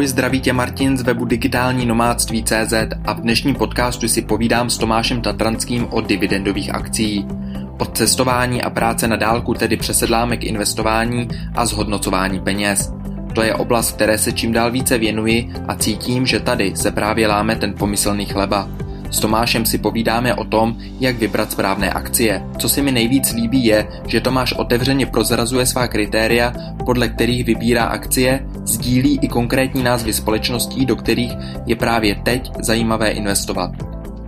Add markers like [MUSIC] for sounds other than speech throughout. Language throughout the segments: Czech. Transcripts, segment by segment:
Ahoj, zdraví tě Martin z webu digitální nomádství.cz a v dnešním podcastu si povídám s Tomášem Tatranským o dividendových akcí. Od cestování a práce na dálku tedy přesedláme k investování a zhodnocování peněz. To je oblast, které se čím dál více věnuji a cítím, že tady se právě láme ten pomyslný chleba. S Tomášem si povídáme o tom, jak vybrat správné akcie. Co si mi nejvíc líbí je, že Tomáš otevřeně prozrazuje svá kritéria, podle kterých vybírá akcie, sdílí i konkrétní názvy společností, do kterých je právě teď zajímavé investovat.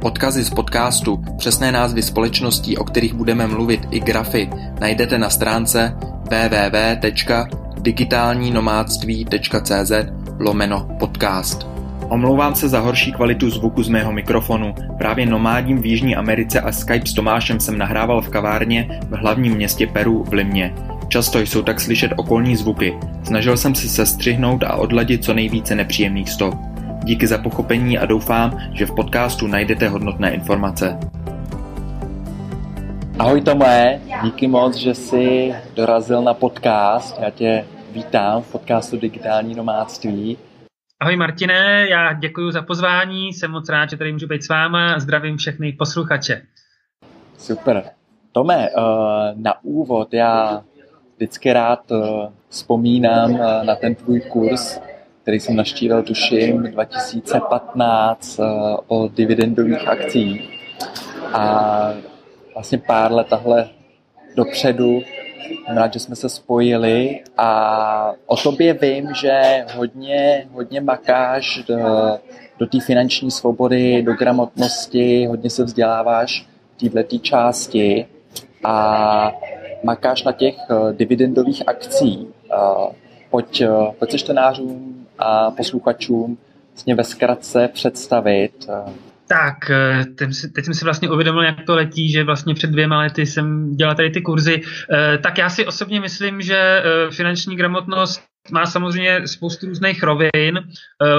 Odkazy z podcastu, přesné názvy společností, o kterých budeme mluvit i grafy, najdete na stránce www.digitálnínomádství.cz lomeno podcast. Omlouvám se za horší kvalitu zvuku z mého mikrofonu. Právě nomádím v Jižní Americe a Skype s Tomášem jsem nahrával v kavárně v hlavním městě Peru v Limě. Často jsou tak slyšet okolní zvuky. Snažil jsem se sestřihnout a odladit co nejvíce nepříjemných stop. Díky za pochopení a doufám, že v podcastu najdete hodnotné informace. Ahoj Tomé, díky moc, že jsi dorazil na podcast. Já tě vítám v podcastu Digitální nomádství. Ahoj Martine, já děkuji za pozvání, jsem moc rád, že tady můžu být s váma a zdravím všechny posluchače. Super. Tome, eh, na úvod já vždycky rád eh, vzpomínám eh, na ten tvůj kurz, který jsem naštívil, tuším, 2015 o dividendových akcích. A vlastně pár let tahle dopředu. Jsem rád, že jsme se spojili. A o tobě vím, že hodně, hodně makáš do, do té finanční svobody, do gramotnosti, hodně se vzděláváš v této části. A makáš na těch eh, dividendových akcí. Pojď, eh, pojď se čtenářům a posluchačům vlastně ve zkratce představit, eh, tak, eh, teď jsem si vlastně uvědomil, jak to letí, že vlastně před dvěma lety jsem dělal tady ty kurzy. Eh, tak já si osobně myslím, že eh, finanční gramotnost má samozřejmě spoustu různých rovin.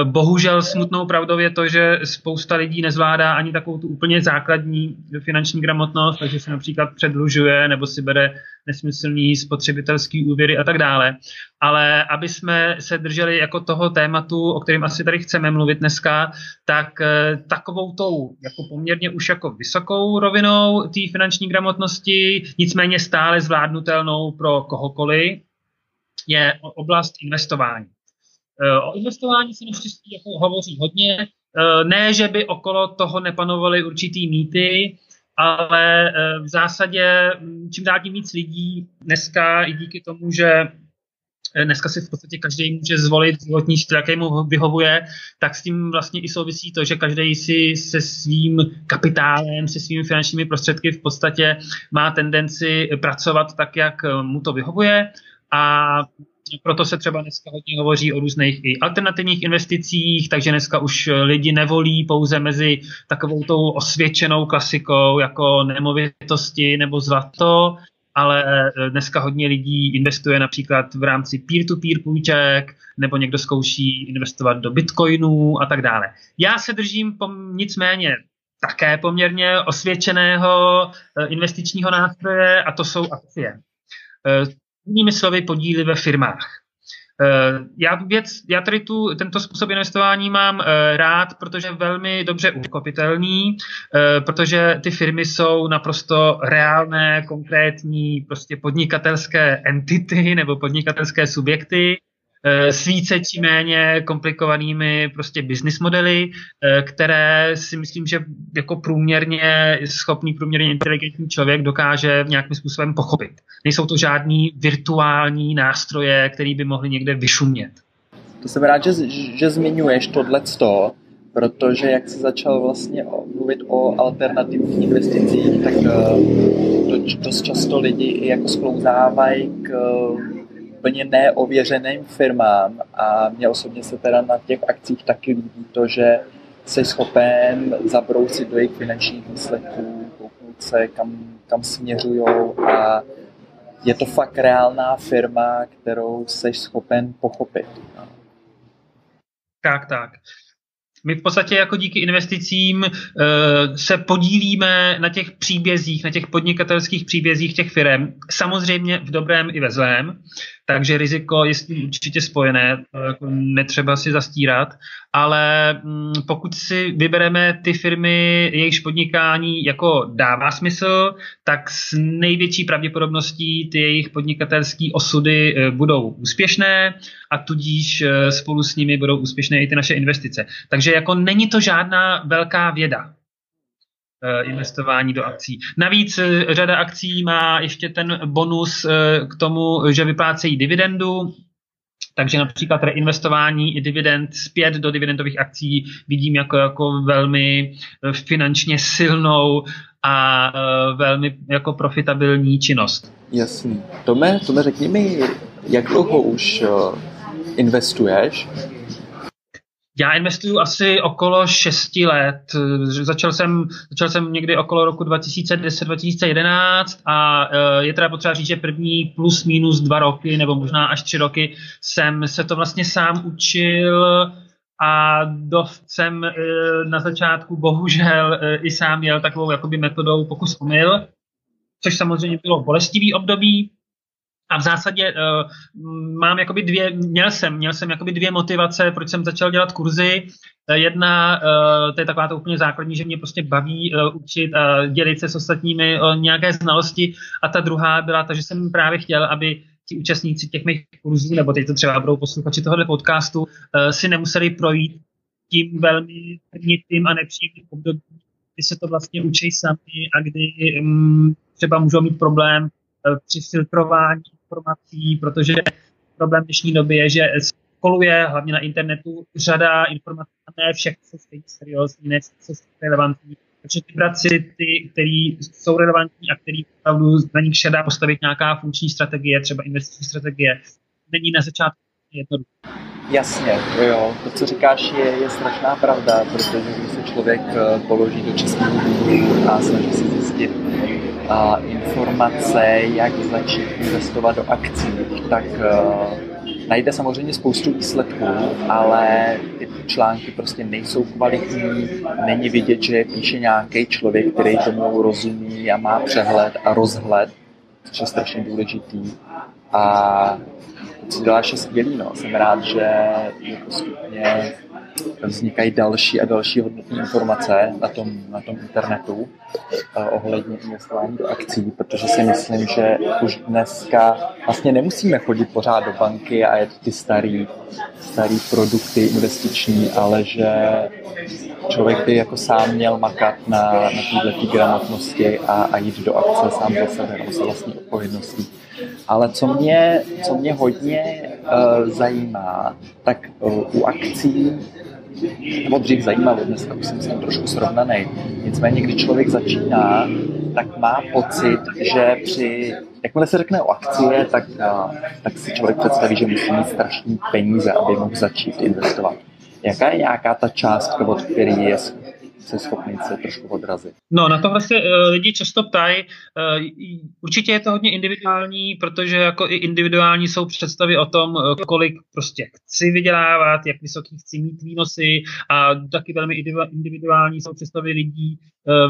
Bohužel smutnou pravdou je to, že spousta lidí nezvládá ani takovou tu úplně základní finanční gramotnost, takže se například předlužuje nebo si bere nesmyslný spotřebitelský úvěry a tak dále. Ale aby jsme se drželi jako toho tématu, o kterém asi tady chceme mluvit dneska, tak eh, takovou tou jako poměrně už jako vysokou rovinou té finanční gramotnosti, nicméně stále zvládnutelnou pro kohokoliv, je oblast investování. Eh, o investování se naštěstí jako hovoří hodně. Eh, ne, že by okolo toho nepanovaly určitý mýty, ale eh, v zásadě mm, čím dál tím víc lidí dneska i díky tomu, že dneska si v podstatě každý může zvolit životní styl, jaký mu vyhovuje, tak s tím vlastně i souvisí to, že každý si se svým kapitálem, se svými finančními prostředky v podstatě má tendenci pracovat tak, jak mu to vyhovuje a proto se třeba dneska hodně hovoří o různých i alternativních investicích, takže dneska už lidi nevolí pouze mezi takovou tou osvědčenou klasikou jako nemovitosti nebo zlato, ale dneska hodně lidí investuje například v rámci peer-to-peer půjček, nebo někdo zkouší investovat do bitcoinů a tak dále. Já se držím pom- nicméně také poměrně osvědčeného eh, investičního nástroje a to jsou akcie. Jinými slovy podíly ve firmách. Eh, já, věc, já tady tu, tento způsob investování mám eh, rád, protože je velmi dobře uchopitelný, eh, protože ty firmy jsou naprosto reálné, konkrétní, prostě podnikatelské entity nebo podnikatelské subjekty, Eh, s více či méně komplikovanými prostě business modely, eh, které si myslím, že jako průměrně schopný, průměrně inteligentní člověk dokáže nějakým způsobem pochopit. Nejsou to žádný virtuální nástroje, které by mohly někde vyšumět. To jsem rád, že, že zmiňuješ tohleto, protože jak se začal vlastně mluvit o alternativních investicích, tak uh, dost často lidi i jako sklouzávají k úplně neověřeným firmám a mě osobně se teda na těch akcích taky líbí to, že jsi schopen zabrousit do jejich finančních výsledků, kouknout se, kam, kam směřují a je to fakt reálná firma, kterou jsi schopen pochopit. Tak, tak. My v podstatě jako díky investicím uh, se podílíme na těch příbězích, na těch podnikatelských příbězích těch firm, samozřejmě v dobrém i ve zlém. Takže riziko je s tím určitě spojené, jako netřeba si zastírat, ale mm, pokud si vybereme ty firmy, jejichž podnikání jako dává smysl, tak s největší pravděpodobností ty jejich podnikatelské osudy eh, budou úspěšné a tudíž eh, spolu s nimi budou úspěšné i ty naše investice. Takže jako není to žádná velká věda, investování do akcí. Navíc eh, řada akcí má ještě ten bonus eh, k tomu, že vyplácejí dividendu, takže například reinvestování i dividend zpět do dividendových akcí vidím jako, jako velmi finančně silnou a velmi jako profitabilní činnost. Jasný. Tome, Tome řekni mi, jak dlouho už investuješ já investuju asi okolo 6 let. Začal jsem, začal jsem někdy okolo roku 2010-2011 a e, je teda potřeba říct, že první plus minus dva roky nebo možná až tři roky jsem se to vlastně sám učil a dost jsem e, na začátku bohužel e, i sám jel takovou jakoby metodou pokus omyl, což samozřejmě bylo bolestivý období, a v zásadě uh, mám jakoby dvě, měl jsem, měl jsem jakoby dvě motivace, proč jsem začal dělat kurzy. Uh, jedna, uh, to je taková to úplně základní, že mě prostě baví uh, učit a dělit se s ostatními o nějaké znalosti. A ta druhá byla ta, že jsem právě chtěl, aby ti účastníci těch mých kurzů, nebo teď to třeba budou posluchači tohohle podcastu, uh, si nemuseli projít tím velmi trnitým a nepříjemným obdobím, kdy se to vlastně učí sami a kdy um, třeba můžou mít problém při filtrování informací, protože problém dnešní doby je, že koluje hlavně na internetu řada informací a ne všechny jsou stejně seriózní, ne jsou relevantní. Takže vybrat si ty, které jsou relevantní a který opravdu na nich se dá postavit nějaká funkční strategie, třeba investiční strategie, není na začátku jednoduché. Jasně, jo, to, co říkáš, je, je strašná pravda, protože když se člověk eh, položí do českého a snaží se zjistit, informace, jak začít investovat do akcí, tak uh, najde samozřejmě spoustu výsledků, ale ty články prostě nejsou kvalitní, není vidět, že píše nějaký člověk, který tomu rozumí a má přehled a rozhled, což je strašně důležitý. A co děláš je skvělý, no. Jsem rád, že je postupně vznikají další a další hodnotné informace na tom, na tom internetu uh, ohledně investování do akcí, protože si myslím, že už dneska vlastně nemusíme chodit pořád do banky a jet ty starý, starý produkty investiční, ale že člověk by jako sám měl makat na, na této gramotnosti a, a jít do akce sám za sebe, nebo se vlastní odpovědností. Ale co mě, co mě hodně uh, zajímá, tak uh, u akcí nebo dřív zajímalo, dneska už jsem s tím trošku srovnaný. Nicméně, když člověk začíná, tak má pocit, že při, jakmile se řekne o akcie, tak, tak si člověk představí, že musí mít strašný peníze, aby mohl začít investovat. Jaká je nějaká ta částka, od které je se schopný se trošku odrazit. No, na to vlastně uh, lidi často ptají. Uh, určitě je to hodně individuální, protože jako i individuální jsou představy o tom, uh, kolik prostě chci vydělávat, jak vysoký chci mít výnosy a taky velmi individuální jsou představy lidí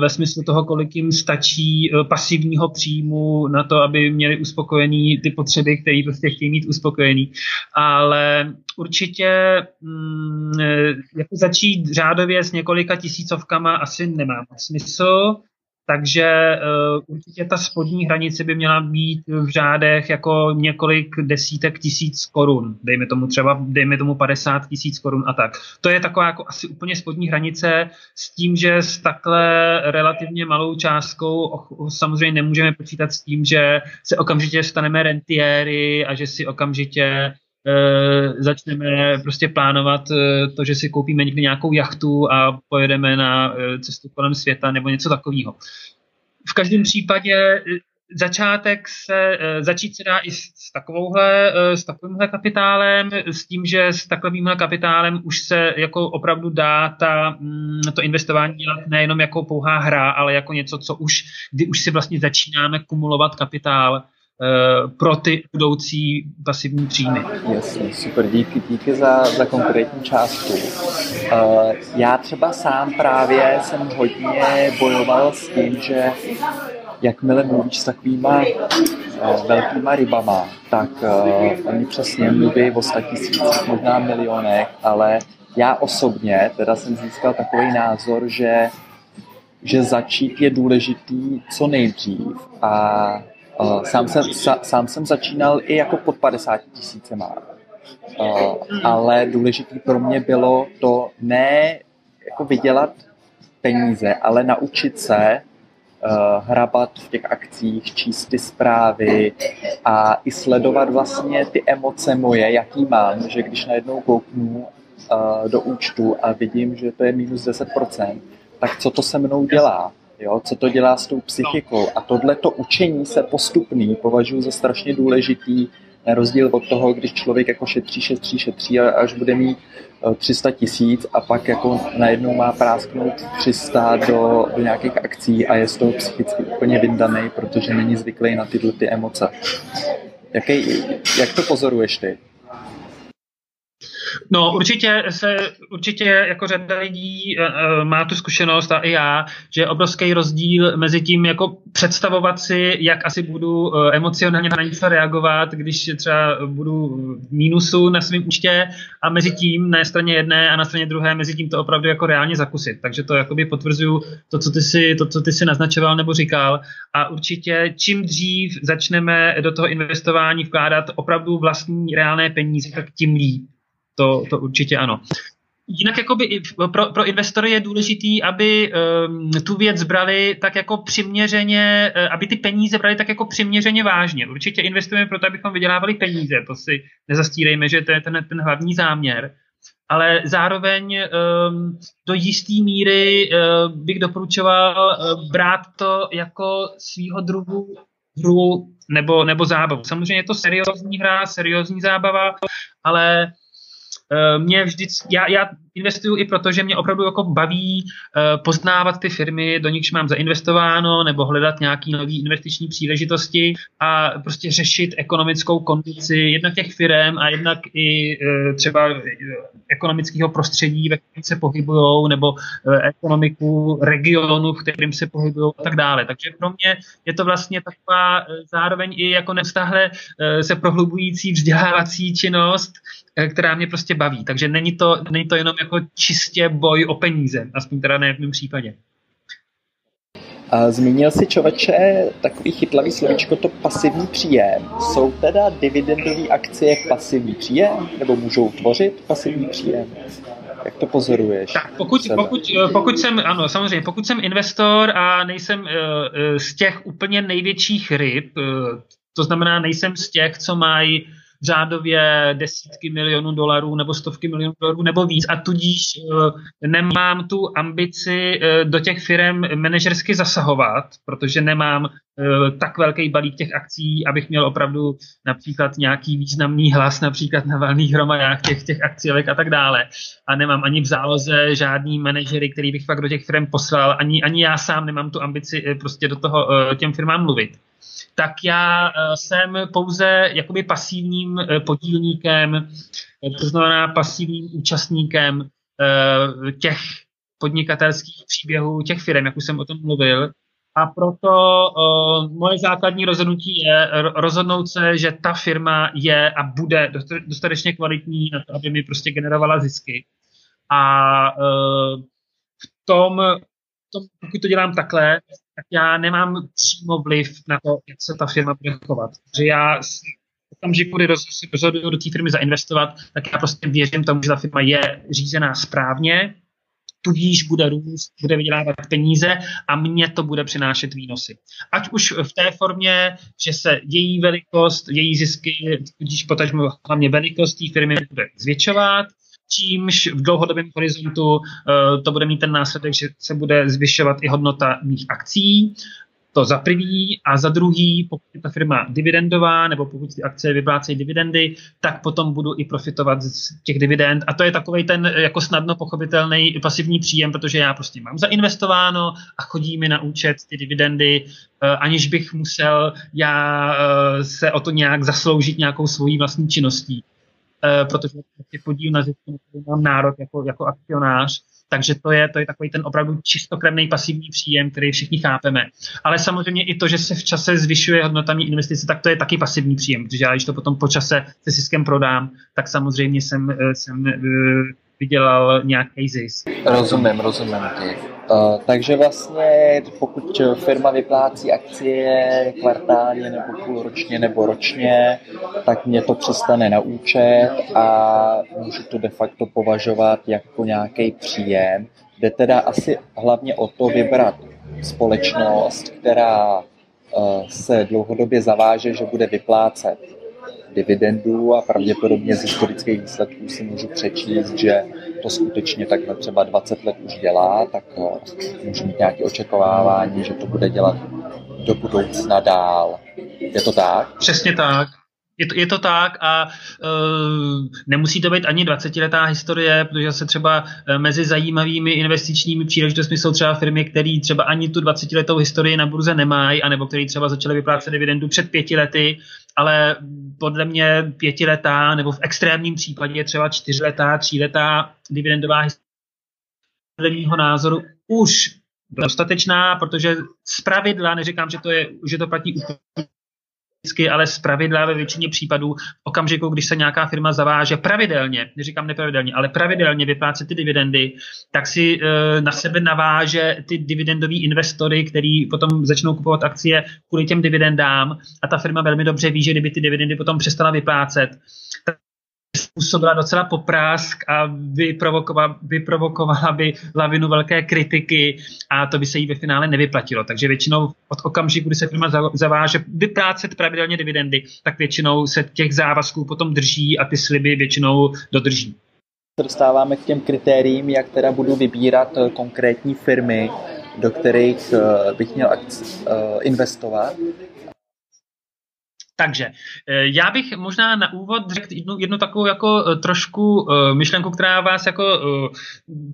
ve smyslu toho, kolik jim stačí pasivního příjmu na to, aby měli uspokojený ty potřeby, které prostě chtějí mít uspokojený. Ale určitě mm, jako začít řádově s několika tisícovkama asi nemá smysl, takže uh, určitě ta spodní hranice by měla být v řádech jako několik desítek tisíc korun. Dejme tomu třeba, dejme tomu 50 tisíc korun a tak. To je taková jako asi úplně spodní hranice s tím, že s takhle relativně malou částkou samozřejmě nemůžeme počítat s tím, že se okamžitě staneme rentiéry a že si okamžitě e, začneme prostě plánovat e, to, že si koupíme někdy nějakou jachtu a pojedeme na e, cestu kolem světa nebo něco takového. V každém případě začátek se, začít se dá i s, takovouhle, s takovýmhle kapitálem, s tím, že s takovýmhle kapitálem už se jako opravdu dá ta, mm, to investování dělat nejenom jako pouhá hra, ale jako něco, co už, kdy už si vlastně začínáme kumulovat kapitál pro ty budoucí pasivní příjmy. Jasně, super, díky, díky za, za konkrétní částku. Uh, já třeba sám právě jsem hodně bojoval s tím, že jakmile mluvíš s takovýma uh, velkýma rybama, tak oni přesně mluví o tisících, možná milionech, ale já osobně teda jsem získal takový názor, že, že začít je důležitý co nejdřív a sám, jsem, sám jsem začínal i jako pod 50 tisícema. Ale důležitý pro mě bylo to ne jako vydělat peníze, ale naučit se uh, hrabat v těch akcích, číst ty zprávy a i sledovat vlastně ty emoce moje, jaký mám, že když najednou kouknu uh, do účtu a vidím, že to je minus 10%, tak co to se mnou dělá? Jo, co to dělá s tou psychikou? A tohleto učení se postupný považuji za strašně důležitý, na rozdíl od toho, když člověk jako šetří, šetří, šetří až bude mít 300 tisíc a pak jako najednou má prásknout 300 do, do nějakých akcí a je z toho psychicky úplně vyndaný, protože není zvyklý na tyhle ty emoce. Jaký, jak to pozoruješ ty? No určitě se, určitě jako řada lidí uh, má tu zkušenost a i já, že je obrovský rozdíl mezi tím jako představovat si, jak asi budu uh, emocionálně na něco reagovat, když třeba budu v mínusu na svém účtě a mezi tím na straně jedné a na straně druhé mezi tím to opravdu jako reálně zakusit. Takže to jakoby potvrzuju to, co ty si, to, co ty si naznačoval nebo říkal a určitě čím dřív začneme do toho investování vkládat opravdu vlastní reálné peníze, tak tím líp. To, to určitě ano. Jinak jakoby pro, pro investory je důležitý, aby um, tu věc brali tak jako přiměřeně, uh, aby ty peníze brali tak jako přiměřeně vážně. Určitě investujeme proto, abychom vydělávali peníze, to si nezastírejme, že to je ten, ten hlavní záměr. Ale zároveň um, do jisté míry uh, bych doporučoval uh, brát to jako svýho druhu hru nebo, nebo zábavu. Samozřejmě je to seriózní hra, seriózní zábava, ale Eh, mě vždycky, já, já investuju i proto, že mě opravdu jako baví uh, poznávat ty firmy, do nichž mám zainvestováno, nebo hledat nějaké nové investiční příležitosti a prostě řešit ekonomickou kondici jednak těch firm a jednak i uh, třeba ekonomického prostředí, ve kterém se pohybují, nebo ekonomiku regionu, v kterém se pohybují a tak dále. Takže pro mě je to vlastně taková zároveň i jako neustáhle uh, se prohlubující vzdělávací činnost, která mě prostě baví. Takže není to, není to jenom jako čistě boj o peníze, aspoň teda ne v mém případě. A zmínil si člověče takový chytlavý slovíčko, to pasivní příjem. Jsou teda dividendové akcie pasivní příjem? Nebo můžou tvořit pasivní příjem? Jak to pozoruješ? Tak pokud, pokud, pokud jsem, ano, samozřejmě, pokud jsem investor a nejsem uh, z těch úplně největších ryb, to znamená, nejsem z těch, co mají řádově desítky milionů dolarů nebo stovky milionů dolarů nebo víc. A tudíž uh, nemám tu ambici uh, do těch firm manažersky zasahovat, protože nemám uh, tak velký balík těch akcí, abych měl opravdu například nějaký významný hlas například na valných hromadách těch, těch akciovek a tak dále. A nemám ani v záloze žádný manažery, který bych fakt do těch firm poslal, ani, ani já sám nemám tu ambici prostě do toho těm firmám mluvit tak já eh, jsem pouze jakoby pasivním eh, podílníkem, eh, to znamená pasivním účastníkem těch podnikatelských příběhů, těch firm, jak už jsem o tom mluvil. A proto moje základní rozhodnutí je rozhodnout se, že ta firma je a bude dostatečně kvalitní na to, aby mi prostě generovala zisky. A v tom, v tom, pokud to dělám takhle, tak já nemám přímo vliv na to, jak se ta firma bude chovat. Že já v okamžiku, kdy rozhoduju do té firmy zainvestovat, tak já prostě věřím tomu, že ta firma je řízená správně, tudíž bude růst, bude vydělávat peníze a mě to bude přinášet výnosy. Ať už v té formě, že se její velikost, její zisky, tudíž potažmo hlavně velikost té firmy bude zvětšovat, čímž v dlouhodobém horizontu uh, to bude mít ten následek, že se bude zvyšovat i hodnota mých akcí, to za prvý. A za druhý, pokud je ta firma dividendová nebo pokud ty akcie vyplácejí dividendy, tak potom budu i profitovat z těch dividend. A to je takový ten jako snadno pochopitelný pasivní příjem, protože já prostě mám zainvestováno a chodí mi na účet ty dividendy, uh, aniž bych musel já se o to nějak zasloužit nějakou svojí vlastní činností. Eh, protože prostě podíl na zisku mám nárok jako, jako akcionář, Takže to je, to je takový ten opravdu čistokrevný pasivní příjem, který všichni chápeme. Ale samozřejmě i to, že se v čase zvyšuje hodnota mý investice, tak to je taky pasivní příjem, protože já když to potom po čase se ziskem prodám, tak samozřejmě jsem, eh, jsem eh, vydělal nějaký zisk. Rozumím, rozumím ty. Uh, takže vlastně pokud firma vyplácí akcie kvartálně nebo půlročně nebo ročně, tak mě to přestane na účet a můžu to de facto považovat jako nějaký příjem. Jde teda asi hlavně o to vybrat společnost, která uh, se dlouhodobě zaváže, že bude vyplácet dividendů a pravděpodobně z historických výsledků si můžu přečíst, že to skutečně takhle třeba 20 let už dělá, tak eh, můžu mít nějaké očekávání, že to bude dělat do budoucna dál. Je to tak? Přesně tak. Je to, je to tak a uh, nemusí to být ani 20-letá historie, protože se třeba e, mezi zajímavými investičními příležitostmi jsou třeba firmy, které třeba ani tu 20-letou historii na burze nemají, anebo které třeba začaly vyplácet dividendu před pěti lety, ale podle mě pětiletá nebo v extrémním případě třeba čtyřletá, tříletá dividendová historie podle mého názoru už dostatečná, protože z pravidla, neříkám, že to, je, že to platí úplně vždycky, ale z pravidla ve většině případů v okamžiku, když se nějaká firma zaváže pravidelně, neříkám nepravidelně, ale pravidelně vyplácet ty dividendy, tak si e, na sebe naváže ty dividendoví investory, který potom začnou kupovat akcie kvůli těm dividendám. A ta firma velmi dobře ví, že kdyby ty dividendy potom přestala vyplácet, způsobila docela poprásk a vyprovokovala, vyprovokovala by lavinu velké kritiky a to by se jí ve finále nevyplatilo. Takže většinou od okamžiku, kdy se firma zaváže vyplácet pravidelně dividendy, tak většinou se těch závazků potom drží a ty sliby většinou dodrží. Dostáváme k těm kritériím, jak teda budu vybírat eh, konkrétní firmy, do kterých eh, bych měl eh, investovat. Takže eh, já bych možná na úvod řekl jednu, jednu takovou jako eh, trošku eh, myšlenku, která vás jako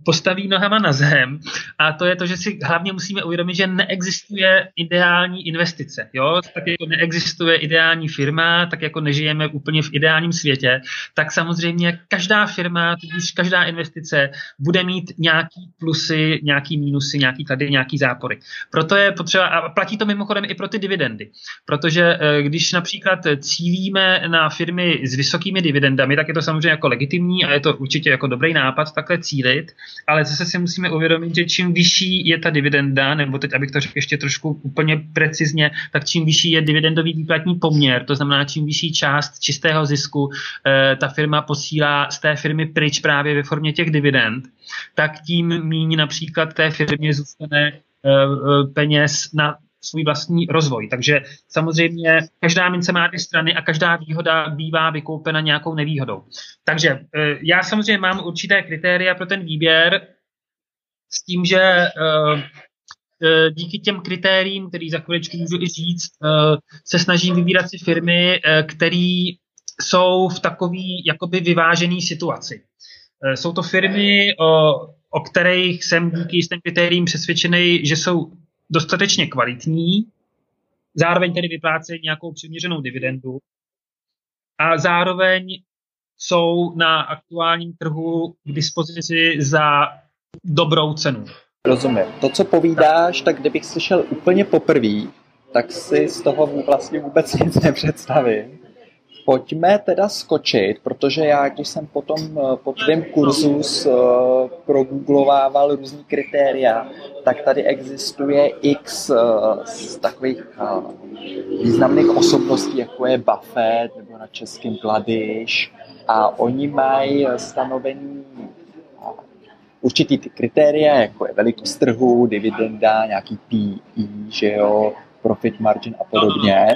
postaví nohama na zem a to je to, že si hlavně musíme uvědomit, že neexistuje ideální investice. Jo? Tak jako neexistuje ideální firma, tak jako nežijeme úplně v ideálním světě, tak samozřejmě každá firma, tudíž každá investice bude mít nějaký plusy, nějaký mínusy, nějaký tady, nějaký zápory. Proto je potřeba, a platí to mimochodem i pro ty dividendy, protože když například například cílíme na firmy s vysokými dividendami, tak je to samozřejmě jako legitimní a je to určitě jako dobrý nápad takhle cílit, ale zase si musíme uvědomit, že čím vyšší je ta dividenda, nebo teď abych to řekl ještě trošku úplně precizně, tak čím vyšší je dividendový výplatní poměr, to znamená čím vyšší část čistého zisku eh, ta firma posílá z té firmy pryč právě ve formě těch dividend, tak tím méně například té firmě zůstane eh, eh, peněz na svůj vlastní rozvoj. Takže samozřejmě každá mince má dvě strany a každá výhoda bývá vykoupena nějakou nevýhodou. Takže eh, já samozřejmě mám určité kritéria pro ten výběr s tím, že eh, eh, díky těm kritériím, který za chviličku můžu i říct, se snažím vybírat si firmy, které jsou v takový jakoby vyvážený situaci. Jsou to firmy, o, o kterých jsem díky jistým kritériím přesvědčený, že jsou dostatečně kvalitní, zároveň tedy vyplácejí nějakou přiměřenou dividendu a zároveň jsou na aktuálním trhu k dispozici za dobrou cenu. Rozumím. To, co povídáš, tak kdybych slyšel úplně poprvé, tak si z toho vlastně vůbec [LAUGHS] nic nepředstavím. Pojďme teda skočit, protože já, když jsem potom eh, po tvém kurzu uh, progooglovával různý kritéria, tak tady existuje x uh, z takových uh, významných osobností, jako je Buffett nebo na českém Kladyš a oni mají stanovený určitý ty kritéria, jako je velikost trhu, dividenda, nějaký PE, že jo, profit margin a podobně.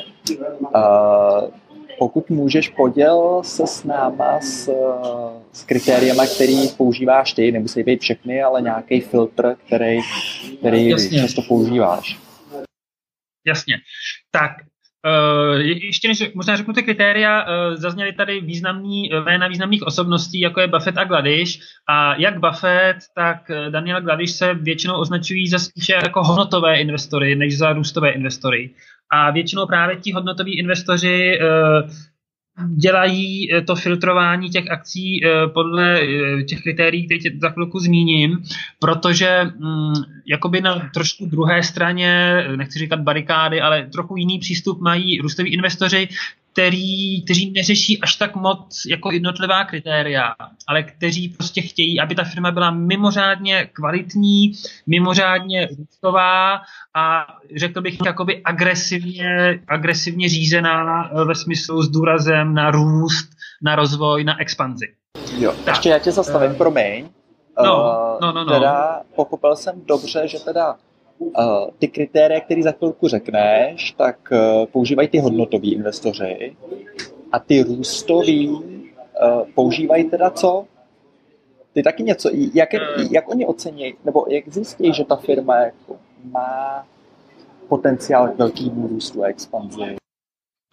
Pokud můžeš, poděl se s náma s, s kritériemi, který používáš ty, nemusí být všechny, ale nějaký filtr, který, který často používáš. Jasně. Tak, Uh, ještě než možná řeknu ty kritéria, uh, zazněly tady významný, jména významných osobností, jako je Buffett a Gladiš. A jak Buffett, tak Daniel Gladiš se většinou označují za spíše jako hodnotové investory, než za růstové investory. A většinou právě ti hodnotoví investoři uh, dělají eh, to filtrování těch akcí eh, podle eh, těch kritérií, které za chvilku zmíním, protože mm, jakoby na trošku druhé straně, nechci říkat barikády, ale trochu jiný přístup mají růstoví investoři, který, kteří neřeší až tak moc jako jednotlivá kritéria, ale kteří prostě chtějí, aby ta firma byla mimořádně kvalitní, mimořádně růstová a řekl bych jakoby agresivně, agresivně řízená ve smyslu s důrazem na růst, na rozvoj, na expanzi. Jo, tak. ještě já tě zastavím, uh, promiň. No, no, no, no. Teda pochopil jsem dobře, že teda ty kritéria, které za chvilku řekneš, tak uh, používají ty hodnotoví investoři a ty růstoví uh, používají teda co? Ty taky něco, jak, jak oni ocení, nebo jak zjistí, že ta firma jako má potenciál k velkému růstu a expanzi?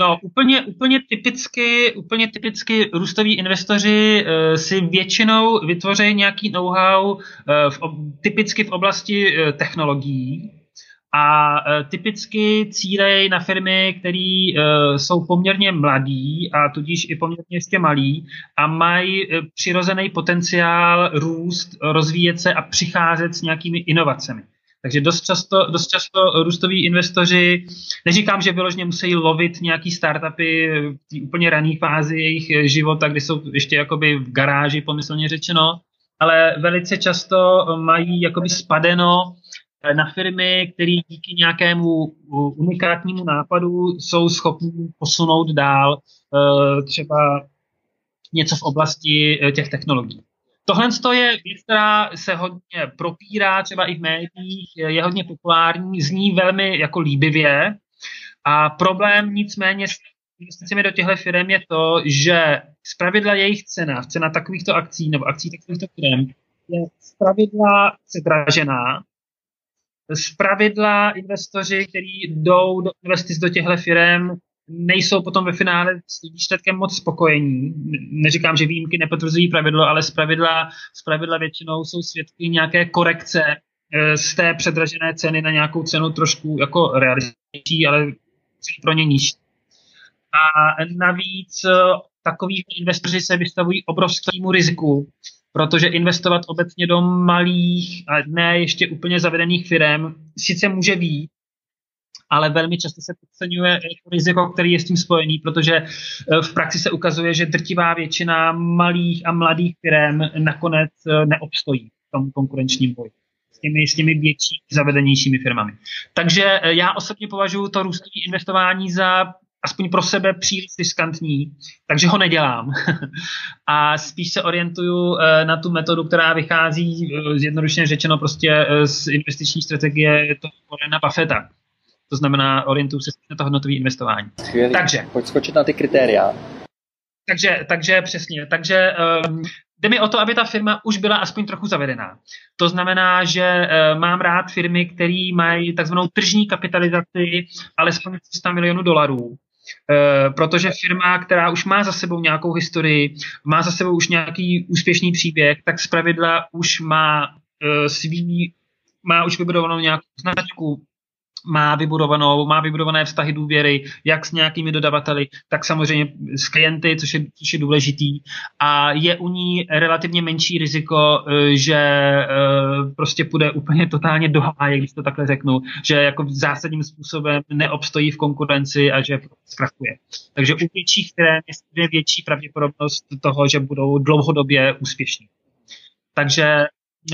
No, úplně, úplně, typicky, úplně typicky růstoví investoři uh, si většinou vytvoří nějaký know-how uh, v, typicky v oblasti uh, technologií a uh, typicky cílejí na firmy, které uh, jsou poměrně mladí a tudíž i poměrně ještě malí a mají uh, přirozený potenciál růst, rozvíjet se a přicházet s nějakými inovacemi. Takže dost často, dost často růstoví investoři, neříkám, že vyložně musí lovit nějaký startupy v té úplně rané fázi jejich života, kdy jsou ještě jakoby v garáži, pomyslně řečeno, ale velice často mají jakoby spadeno na firmy, které díky nějakému unikátnímu nápadu jsou schopni posunout dál eh, třeba něco v oblasti eh, těch technologií. Tohle je věc, která se hodně propírá, třeba i v médiích, je hodně populární, zní velmi jako líbivě. A problém nicméně s investicemi do těchto firm je to, že zpravidla jejich cena, cena takovýchto akcí nebo akcí takovýchto firm je zpravidla předražená. Zpravidla investoři, kteří jdou do investic do těchto firm, nejsou potom ve finále s výsledkem moc spokojení. Neříkám, že výjimky nepotvrzují pravidlo, ale z pravidla, z pravidla většinou jsou svědky nějaké korekce eh, z té předražené ceny na nějakou cenu trošku jako realističtější, ale pro ně nižší. A navíc eh, takový investoři se vystavují obrovskému riziku, protože investovat obecně do malých a ne ještě úplně zavedených firm sice může být, ale velmi často se podceňuje riziko, který je s tím spojený, protože eh, v praxi se ukazuje, že drtivá většina malých a mladých firm nakonec eh, neobstojí v tom konkurenčním boji s těmi, s těmi větší, zavedenějšími firmami. Takže eh, já osobně považuji to růstové investování za aspoň pro sebe příliš riskantní, takže ho nedělám. [LAUGHS] a spíš se orientuju na tu metodu, která vychází, zjednodušeně řečeno, prostě z investiční strategie toho Warrena Buffetta to znamená, orientuju se na to hodnotové investování. Skvělý. Takže. Pojď skočit na ty kritéria. Takže, takže přesně. Takže um, jde mi o to, aby ta firma už byla aspoň trochu zavedená. To znamená, že uh, mám rád firmy, které mají takzvanou tržní kapitalizaci alespoň 300 milionů dolarů. Uh, protože firma, která už má za sebou nějakou historii, má za sebou už nějaký úspěšný příběh, tak zpravidla už má uh, svý, má už vybudovanou nějakou značku, má vybudovanou, má vybudované vztahy důvěry, jak s nějakými dodavateli, tak samozřejmě s klienty, což je, což je důležitý. A je u ní relativně menší riziko, eh, že eh, prostě půjde úplně totálně do háje, když to takhle řeknu, že jako zásadním způsobem neobstojí v konkurenci a že zkrachuje. Takže u větších firm je větší pravděpodobnost toho, že budou dlouhodobě úspěšní. Takže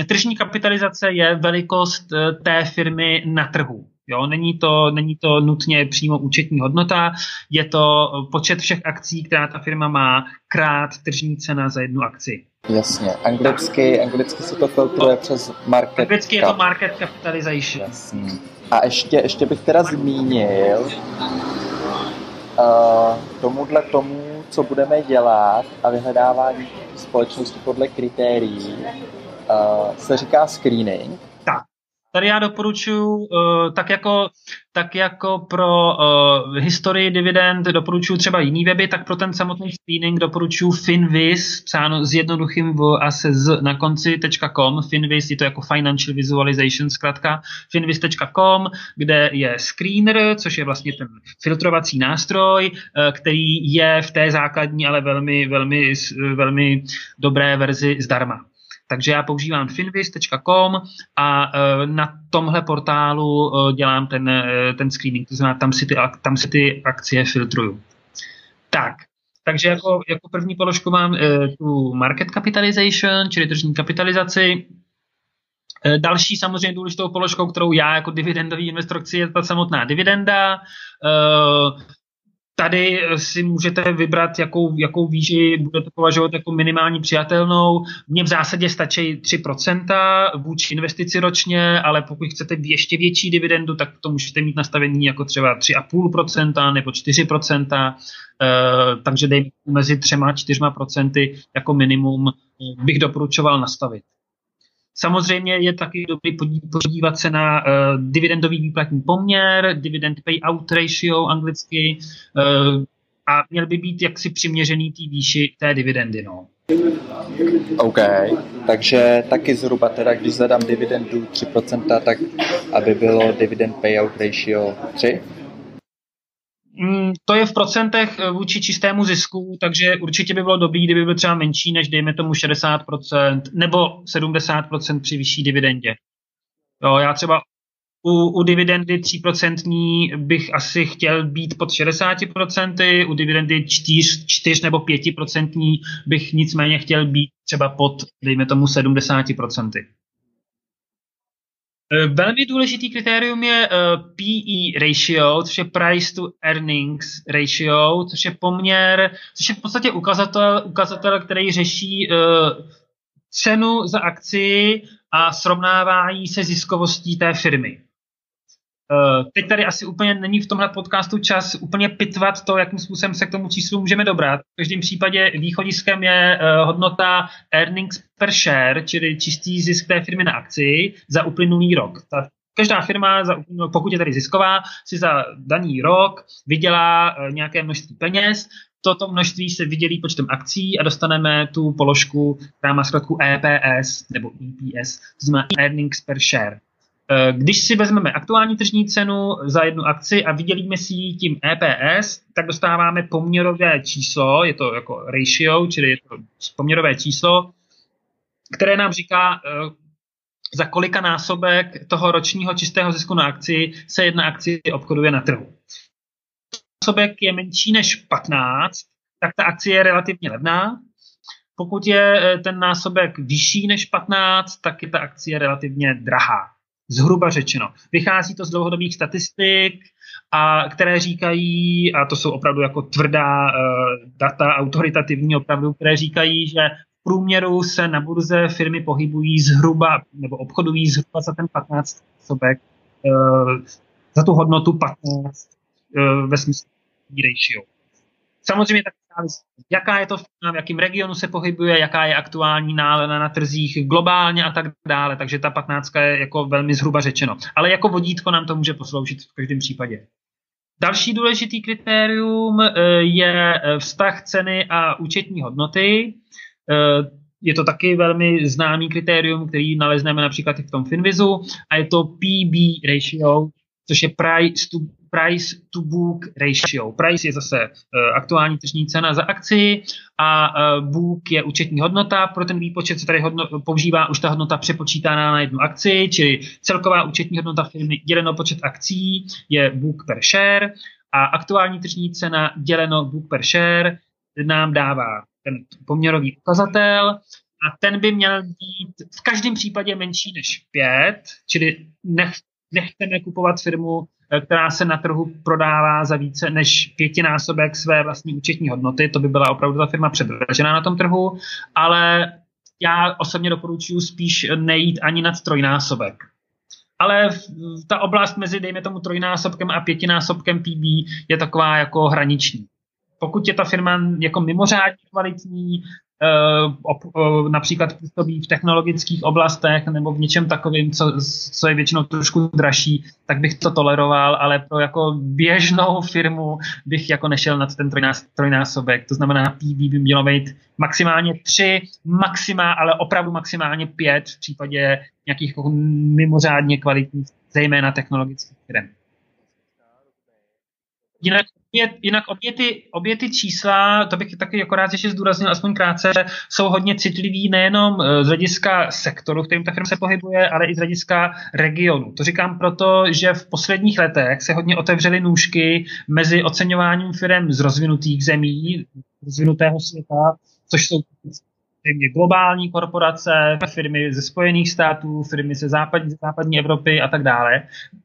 tržní kapitalizace je velikost eh, té firmy na trhu. Jo, není, to, není to nutně přímo účetní hodnota, je to počet všech akcí, která ta firma má, krát tržní cena za jednu akci. Jasně, anglicky, anglicky se to filtruje no, přes market Anglicky cap. je to market capitalization. Jasně. A ještě, ještě bych teda zmínil uh, tomuhle tomu, co budeme dělat a vyhledávání společnosti podle kritérií, uh, se říká screening. Tady já doporučuji, uh, tak jako, tak jako pro uh, historii dividend doporučuji třeba jiný weby, tak pro ten samotný screening doporučuji Finviz, psáno s jednoduchým v a se z na konci .com. Finviz je to jako Financial Visualization zkrátka. Finviz.com, kde je screener, což je vlastně ten filtrovací nástroj, uh, který je v té základní, ale velmi, velmi, velmi dobré verzi zdarma. Takže já používám finviz.com a e, na tomhle portálu e, dělám ten, e, ten screening, to znamená, tam si ty, tam si ty akcie filtruju. Tak, takže jako, jako první položku mám tu market capitalization, čili tržní kapitalizaci. Další samozřejmě důležitou položkou, kterou já jako dividendový investor chci, je ta samotná dividenda tady si můžete vybrat, jakou, jakou výži budete považovat jako minimální přijatelnou. Mně v zásadě stačí 3% vůči investici ročně, ale pokud chcete ještě větší dividendu, tak to můžete mít nastavení jako třeba 3,5% nebo 4%, eh, takže dejme mezi 3 a 4% jako minimum bych doporučoval nastavit. Samozřejmě je taky dobrý podívat se na uh, dividendový výplatní poměr, dividend payout ratio anglicky, uh, a měl by být jaksi přiměřený té výši té dividendy. No. OK, takže taky zhruba teda, když zadám dividendu 3%, tak aby bylo dividend payout ratio 3? Mm, to je v procentech eh, vůči čistému zisku, takže určitě by bylo dobré, kdyby byl třeba menší než dejme tomu 60% nebo 70% při vyšší dividendě. Jo, já třeba u, u dividendy 3% bych asi chtěl být pod 60%, u dividendy 4, 4 nebo 5% bych nicméně chtěl být třeba pod, dejme tomu, 70%. Eh, velmi důležitý kritérium je eh, PE ratio, což je price to earnings ratio, což je poměr, což je v podstatě ukazatel, ukazatel který řeší uh, cenu za akci a srovnávání se ziskovostí té firmy. Uh, teď tady asi úplně není v tomhle podcastu čas úplně pitvat to, jakým způsobem se k tomu číslu můžeme dobrat. V každém případě východiskem je uh, hodnota earnings per share, čili čistý zisk té firmy na akci za uplynulý rok. Ta, každá firma, za, pokud je tady zisková, si za daný rok vydělá uh, nějaké množství peněz, toto množství se vydělí počtem akcí a dostaneme tu položku, která má zkrátku EPS nebo EPS, to znamená Earnings per Share. Eh, když si vezmeme aktuální tržní cenu za jednu akci a vydělíme si ji tím EPS, tak dostáváme poměrové číslo, je to jako ratio, čili je to poměrové číslo, které nám říká, eh, za kolika násobek toho ročního čistého zisku na akci se jedna akcie obchoduje na trhu. Násobek je menší než 15, tak ta akcie je relativně levná. Pokud je eh, ten násobek vyšší než 15, tak je ta akcie relativně drahá. Zhruba řečeno. Vychází to z dlouhodobých statistik, a které říkají, a to jsou opravdu jako tvrdá uh, data, autoritativní opravdu, které říkají, že v průměru se na burze firmy pohybují zhruba, nebo obchodují zhruba za ten 15 sobek, uh, za tu hodnotu 15 uh, eh, ve smyslu ratio. Samozřejmě tak jaká je to firma, v jakém regionu se pohybuje, jaká je aktuální nálada na trzích globálně a tak dále. Takže ta patnáctka je jako velmi zhruba řečeno. Ale jako vodítko nám to může posloužit v každém případě. Další důležitý kritérium eh, je eh, vztah ceny a účetní hodnoty. Eh, je to taky velmi známý kritérium, který nalezneme například i v tom Finvizu a je to PB ratio, což je price to price to book ratio. Price je zase uh, aktuální tržní cena za akci a uh, book je účetní hodnota. Pro ten výpočet se tady hodno, používá už ta hodnota přepočítaná na jednu akci, čili celková účetní hodnota firmy děleno počet akcí je book per share a aktuální tržní cena děleno book per share nám dává ten poměrový ukazatel a ten by měl být v každém případě menší než 5, čili nech, nechceme kupovat firmu Eh, která se na trhu prodává za více než pětinásobek své vlastní účetní hodnoty. To by byla opravdu ta firma předražená na tom trhu, ale já osobně doporučuji spíš nejít ani nad trojnásobek. Ale ta oblast mezi, dejme tomu, trojnásobkem a pětinásobkem PB je taková jako hraniční. Pokud je ta firma jako mimořádně kvalitní, například působí v technologických oblastech nebo v něčem takovým, co, co je většinou trošku dražší, tak bych to toleroval, ale pro jako běžnou firmu bych jako nešel nad ten trojnás, trojnásobek. To znamená, PB by mělo být maximálně tři, maximálně, ale opravdu maximálně pět v případě nějakých jako mimořádně kvalitních, zejména technologických firm. Jinak, jinak obě, ty, obě ty čísla, to bych taky jako rád ještě zdůraznil, aspoň krátce, jsou hodně citlivý nejenom eh, z hlediska sektoru, kterým ta firma se pohybuje, ale i z hlediska regionu. To říkám proto, že v posledních letech se hodně otevřely nůžky mezi oceňováním firm z rozvinutých zemí, rozvinutého světa, což jsou globální korporace, firmy ze Spojených států, firmy ze západní, ze západní Evropy a tak dále.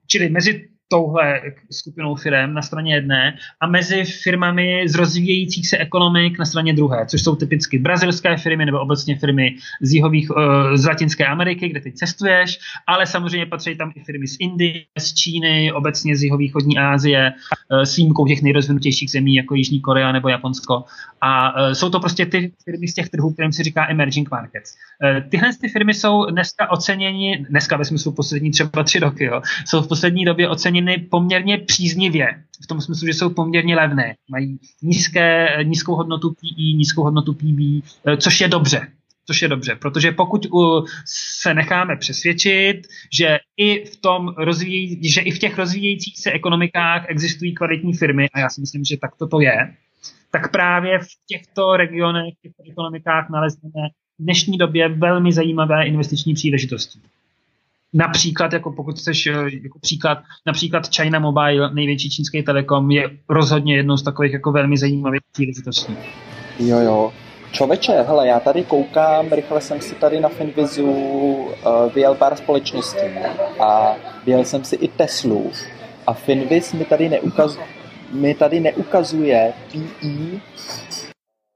Čili mezi touhle skupinou firm na straně jedné a mezi firmami z rozvíjejících se ekonomik na straně druhé, což jsou typicky brazilské firmy nebo obecně firmy z jihových, eh, z Latinské Ameriky, kde teď cestuješ, ale samozřejmě patří tam i firmy z Indie, z Číny, obecně z jihovýchodní Asie, eh, s výjimkou těch nejrozvinutějších zemí, jako Jižní Korea nebo Japonsko. A eh, jsou to prostě ty firmy z těch trhů, kterým se říká emerging markets. Tyhle ty firmy jsou dneska oceněni, dneska ve smyslu poslední třeba tři roky, jo, jsou v poslední době oceněni potraviny poměrně příznivě, v tom smyslu, že jsou poměrně levné. Mají nízké, nízkou hodnotu PE, nízkou hodnotu PB, eh, což je dobře. Což je dobře, protože pokud se necháme přesvědčit, že i v, tom rozvíjí, že i v těch rozvíjejících se ekonomikách existují kvalitní firmy, a já si myslím, že tak to je, tak právě v těchto regionech, v těchto ekonomikách nalezneme v dnešní době velmi zajímavé investiční příležitosti. Například, jako pokud chceš, eh, jako příklad, například China Mobile, největší čínský telekom, je rozhodně jednou z takových jako velmi zajímavých příležitostí. Jo, jo. Čověče, hele, já tady koukám, rychle jsem si tady na Finvizu uh, vyjel pár společností a vyjel jsem si i Teslu a Finviz mi tady, neukaz, mi tady neukazuje PE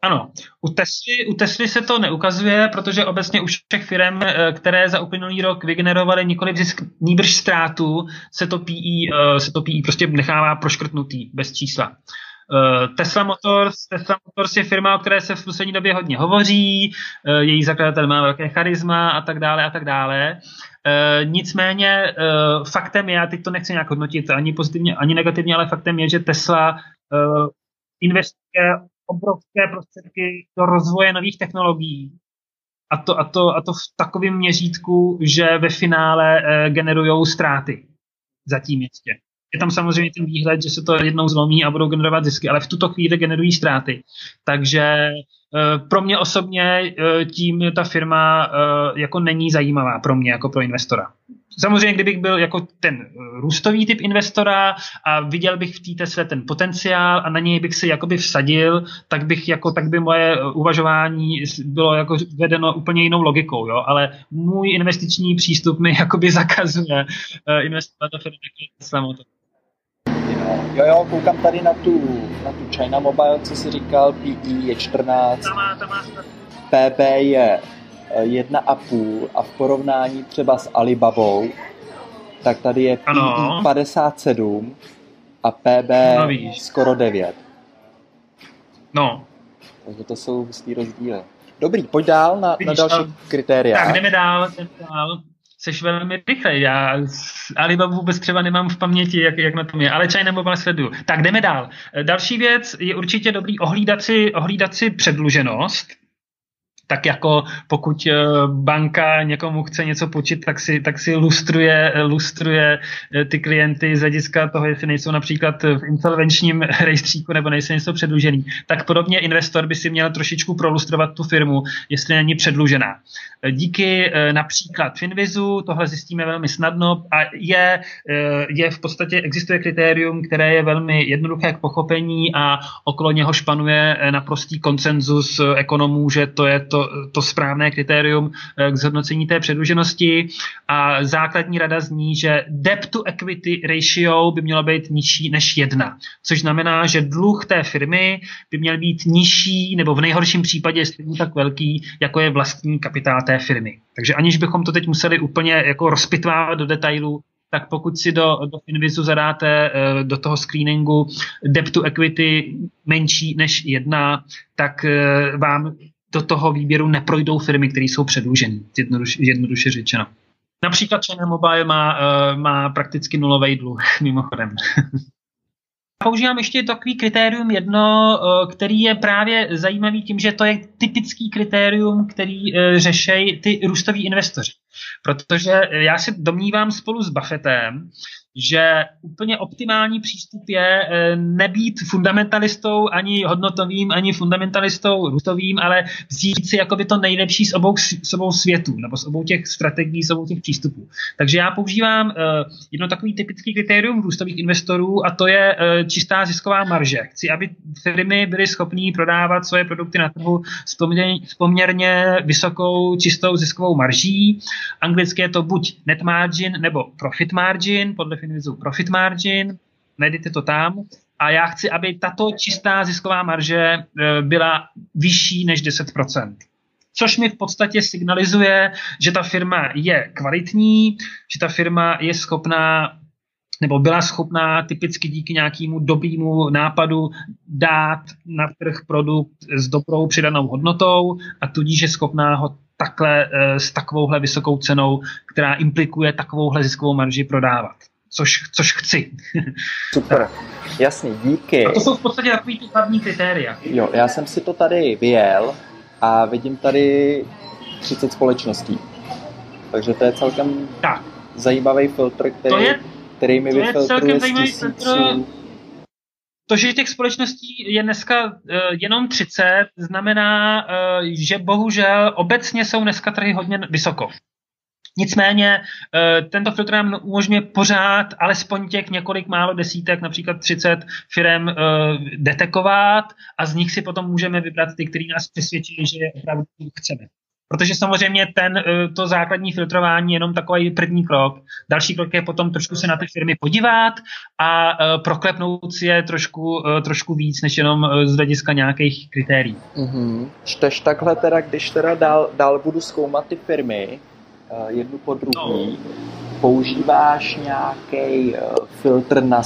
ano, u Tesly, u Tesly se to neukazuje, protože obecně u všech firm, eh, které za uplynulý rok vygenerovaly nikoli zisk, níbrž ztrátu, se to PE, eh, se to PE prostě nechává proškrtnutý bez čísla. Eh, Tesla Motors, Tesla Motors je firma, o které se v poslední době hodně hovoří, její zakladatel má velké charisma a tak dále a tak dále. Nicméně faktem je, já teď to nechci nějak hodnotit ani pozitivně, ani negativně, ale faktem je, že Tesla investuje obrovské prostředky do rozvoje nových technologií. A to, a to, a to v takovém měřítku, že ve finále e, generují ztráty zatím ještě. Je tam samozřejmě ten výhled, že se to jednou zlomí a budou generovat zisky, ale v tuto chvíli generují ztráty. Takže e, pro mě osobně e, tím ta firma e, jako není zajímavá pro mě jako pro investora. Samozřejmě, kdybych byl jako ten eh, růstový typ investora a viděl bych v té Tesle ten potenciál a na něj bych se jakoby vsadil, tak bych jako, tak by moje eh, uvažování bylo jako vedeno úplně jinou logikou, jo? ale můj investiční přístup mi [LAUGHS] jakoby zakazuje uh, investovat do firmy Tesla Motor. Jo, jo, koukám tady na tu, na tu China Mobile, co jsi říkal, PE je 14, tam má, tam má... PB je 1,5 a v porovnání třeba s Alibabou, tak tady je ano. 57 a PB no, skoro 9. No. Takže to jsou hustý rozdíly. Dobrý, pojď dál na, Vidíš, na další kritéria. Tak jdeme dál, jdeme dál. Seš velmi rychle. Já Alibaba vůbec třeba nemám v paměti, jak, jak na tom je, ale China Mobile sleduju. Tak jdeme dál. Další věc je určitě dobrý ohlídat si, ohlídat si předluženost tak jako pokud eh, banka někomu chce něco počít, tak si, tak si lustruje, lustruje eh, ty klienty z hlediska toho, jestli nejsou například v insolvenčním [LAUGHS] rejstříku nebo nejsou něco předlužený. Tak podobně investor by si měl trošičku prolustrovat tu firmu, jestli není předlužená. Eh, díky například Finvizu tohle zjistíme velmi snadno a je, je v podstatě, existuje kritérium, které je velmi jednoduché k pochopení a okolo něho španuje naprostý koncenzus ekonomů, že to je to to, to správné kritérium eh, k zhodnocení té předluženosti a základní rada zní, že debt to equity ratio by mělo být nižší než jedna, což znamená, že dluh té firmy by měl být nižší nebo v nejhorším případě stejně tak velký, jako je vlastní kapitál té firmy. Takže aniž bychom to teď museli úplně jako rozpitvávat do detailů, tak pokud si do, do Invizu zadáte eh, do toho screeningu debt to equity menší než jedna, tak eh, vám do toho výběru neprojdou firmy, které jsou předlužené, jednoduše, jednoduše řečeno. Například China Mobile má, uh, má prakticky nulový dluh, [LAUGHS] mimochodem. Používám ještě takový kritérium jedno, uh, který je právě zajímavý tím, že to je typický kritérium, který uh, řešejí ty růstoví investoři. Protože já si domnívám spolu s Buffettem, že úplně optimální přístup je eh, nebýt fundamentalistou ani hodnotovým, ani fundamentalistou růstovým, ale vzít si jakoby to nejlepší z obou, z obou světů, nebo z obou těch strategií, z obou těch přístupů. Takže já používám uh, jedno takový typický kritérium růstových investorů a to je uh, čistá zisková marže. Chci, aby firmy byly schopné prodávat svoje produkty na trhu s poměrně, s poměrně vysokou čistou ziskovou marží. Anglicky je to buď net margin nebo profit margin, podle definizu profit margin, najdete to tam. A já chci, aby tato čistá zisková marže e, byla vyšší než 10%. Což mi v podstatě signalizuje, že ta firma je kvalitní, že ta firma je schopná nebo byla schopná typicky díky nějakému dobrému nápadu dát na trh produkt s dobrou přidanou hodnotou a tudíž je schopná ho takhle e, s takovouhle vysokou cenou, která implikuje takovouhle ziskovou marži prodávat což, což chci. [LAUGHS] Super, jasný, díky. A to jsou v podstatě takový ty hlavní kritéria. Jo, já jsem si to tady vyjel a vidím tady 30 společností. Takže to je celkem tak. zajímavý filtr, který, to je, který mi vyfiltruje z tisíců. To, že těch společností je dneska uh, jenom 30, znamená, uh, že bohužel obecně jsou dneska trhy hodně vysoko. Nicméně eh, tento filtr nám umožňuje pořád alespoň těch několik málo desítek, například 30 firm eh, detekovat a z nich si potom můžeme vybrat ty, který nás přesvědčí, že je opravdu chceme. Protože samozřejmě ten, eh, to základní filtrování je jenom takový první krok. Další krok je potom trošku se na ty firmy podívat a proklepnout si je trošku, trošku víc, než jenom z hlediska nějakých kritérií. Mm-hmm. Čteš takhle teda, když teda dál, dál budu zkoumat ty firmy, jednu po druhý. Používáš nějaký eh, filtr na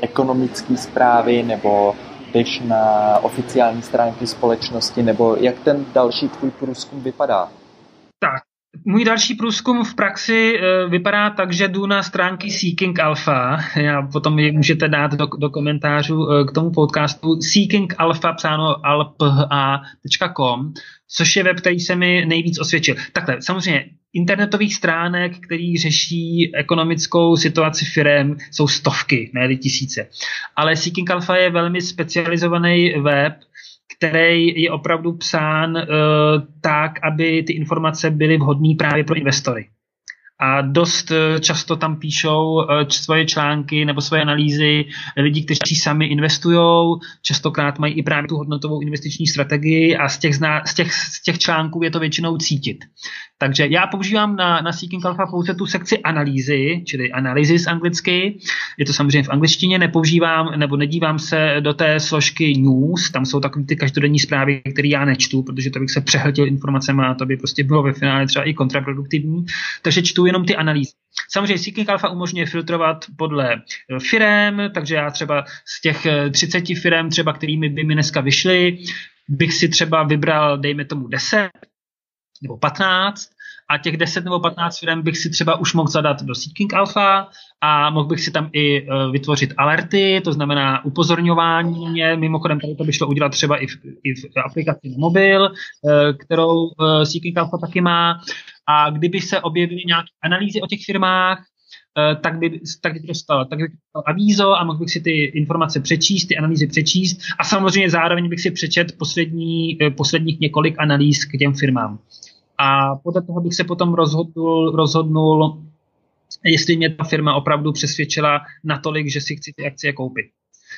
ekonomické zprávy nebo jdeš na oficiální stránky společnosti, nebo jak ten další tvůj průzkum vypadá? Tak, můj další průzkum v praxi uh, vypadá tak, že jdu na stránky Seeking Alpha. [LAUGHS] Já potom je můžete dát do, do komentářů k tomu podcastu. Seeking Alpha psáno alpha.com, což je web, který se mi nejvíc osvědčil. Takhle, samozřejmě internetových stránek, který řeší ekonomickou situaci firm, jsou stovky, ne tisíce. Ale Seeking Alpha je velmi specializovaný web, který je opravdu psán uh, tak, aby ty informace byly vhodné právě pro investory. A dost eh, často tam píšou eh, svoje články nebo svoje analýzy lidi, kteří sami investují, častokrát mají i právě tu hodnotovou investiční strategii a z těch, z těch, z těch článků je to většinou cítit. Takže já používám na, na Seeking Alpha pouze tu sekci analýzy, čili analysis anglicky. Je to samozřejmě v angličtině, nepoužívám nebo nedívám se do té složky news, tam jsou takové ty každodenní zprávy, které já nečtu, protože to bych se přehltil informacemi a to by prostě bylo ve finále třeba i kontraproduktivní. Takže čtu jenom ty analýzy. Samozřejmě Seeking Alpha umožňuje filtrovat podle eh, firem, takže já třeba z těch 30 eh, firem, třeba kterými by mi dneska vyšly, bych si třeba vybral, dejme tomu 10 nebo 15 a těch 10 nebo 15 firm bych si třeba už mohl zadat do Seeking Alpha a mohl bych si tam i uh, vytvořit alerty, to znamená upozorňování mě. Mimochodem, tady to by šlo udělat třeba i v, i v aplikaci na mobil, uh, kterou uh, Seeking Alpha taky má. A kdyby se objevily nějaké analýzy o těch firmách, tak by, tak by to dostal, tak by to dostal avízo a mohl bych si ty informace přečíst, ty analýzy přečíst a samozřejmě zároveň bych si přečet poslední, posledních několik analýz k těm firmám. A podle toho bych se potom rozhodnul, rozhodnul jestli mě ta firma opravdu přesvědčila natolik, že si chci ty akcie koupit.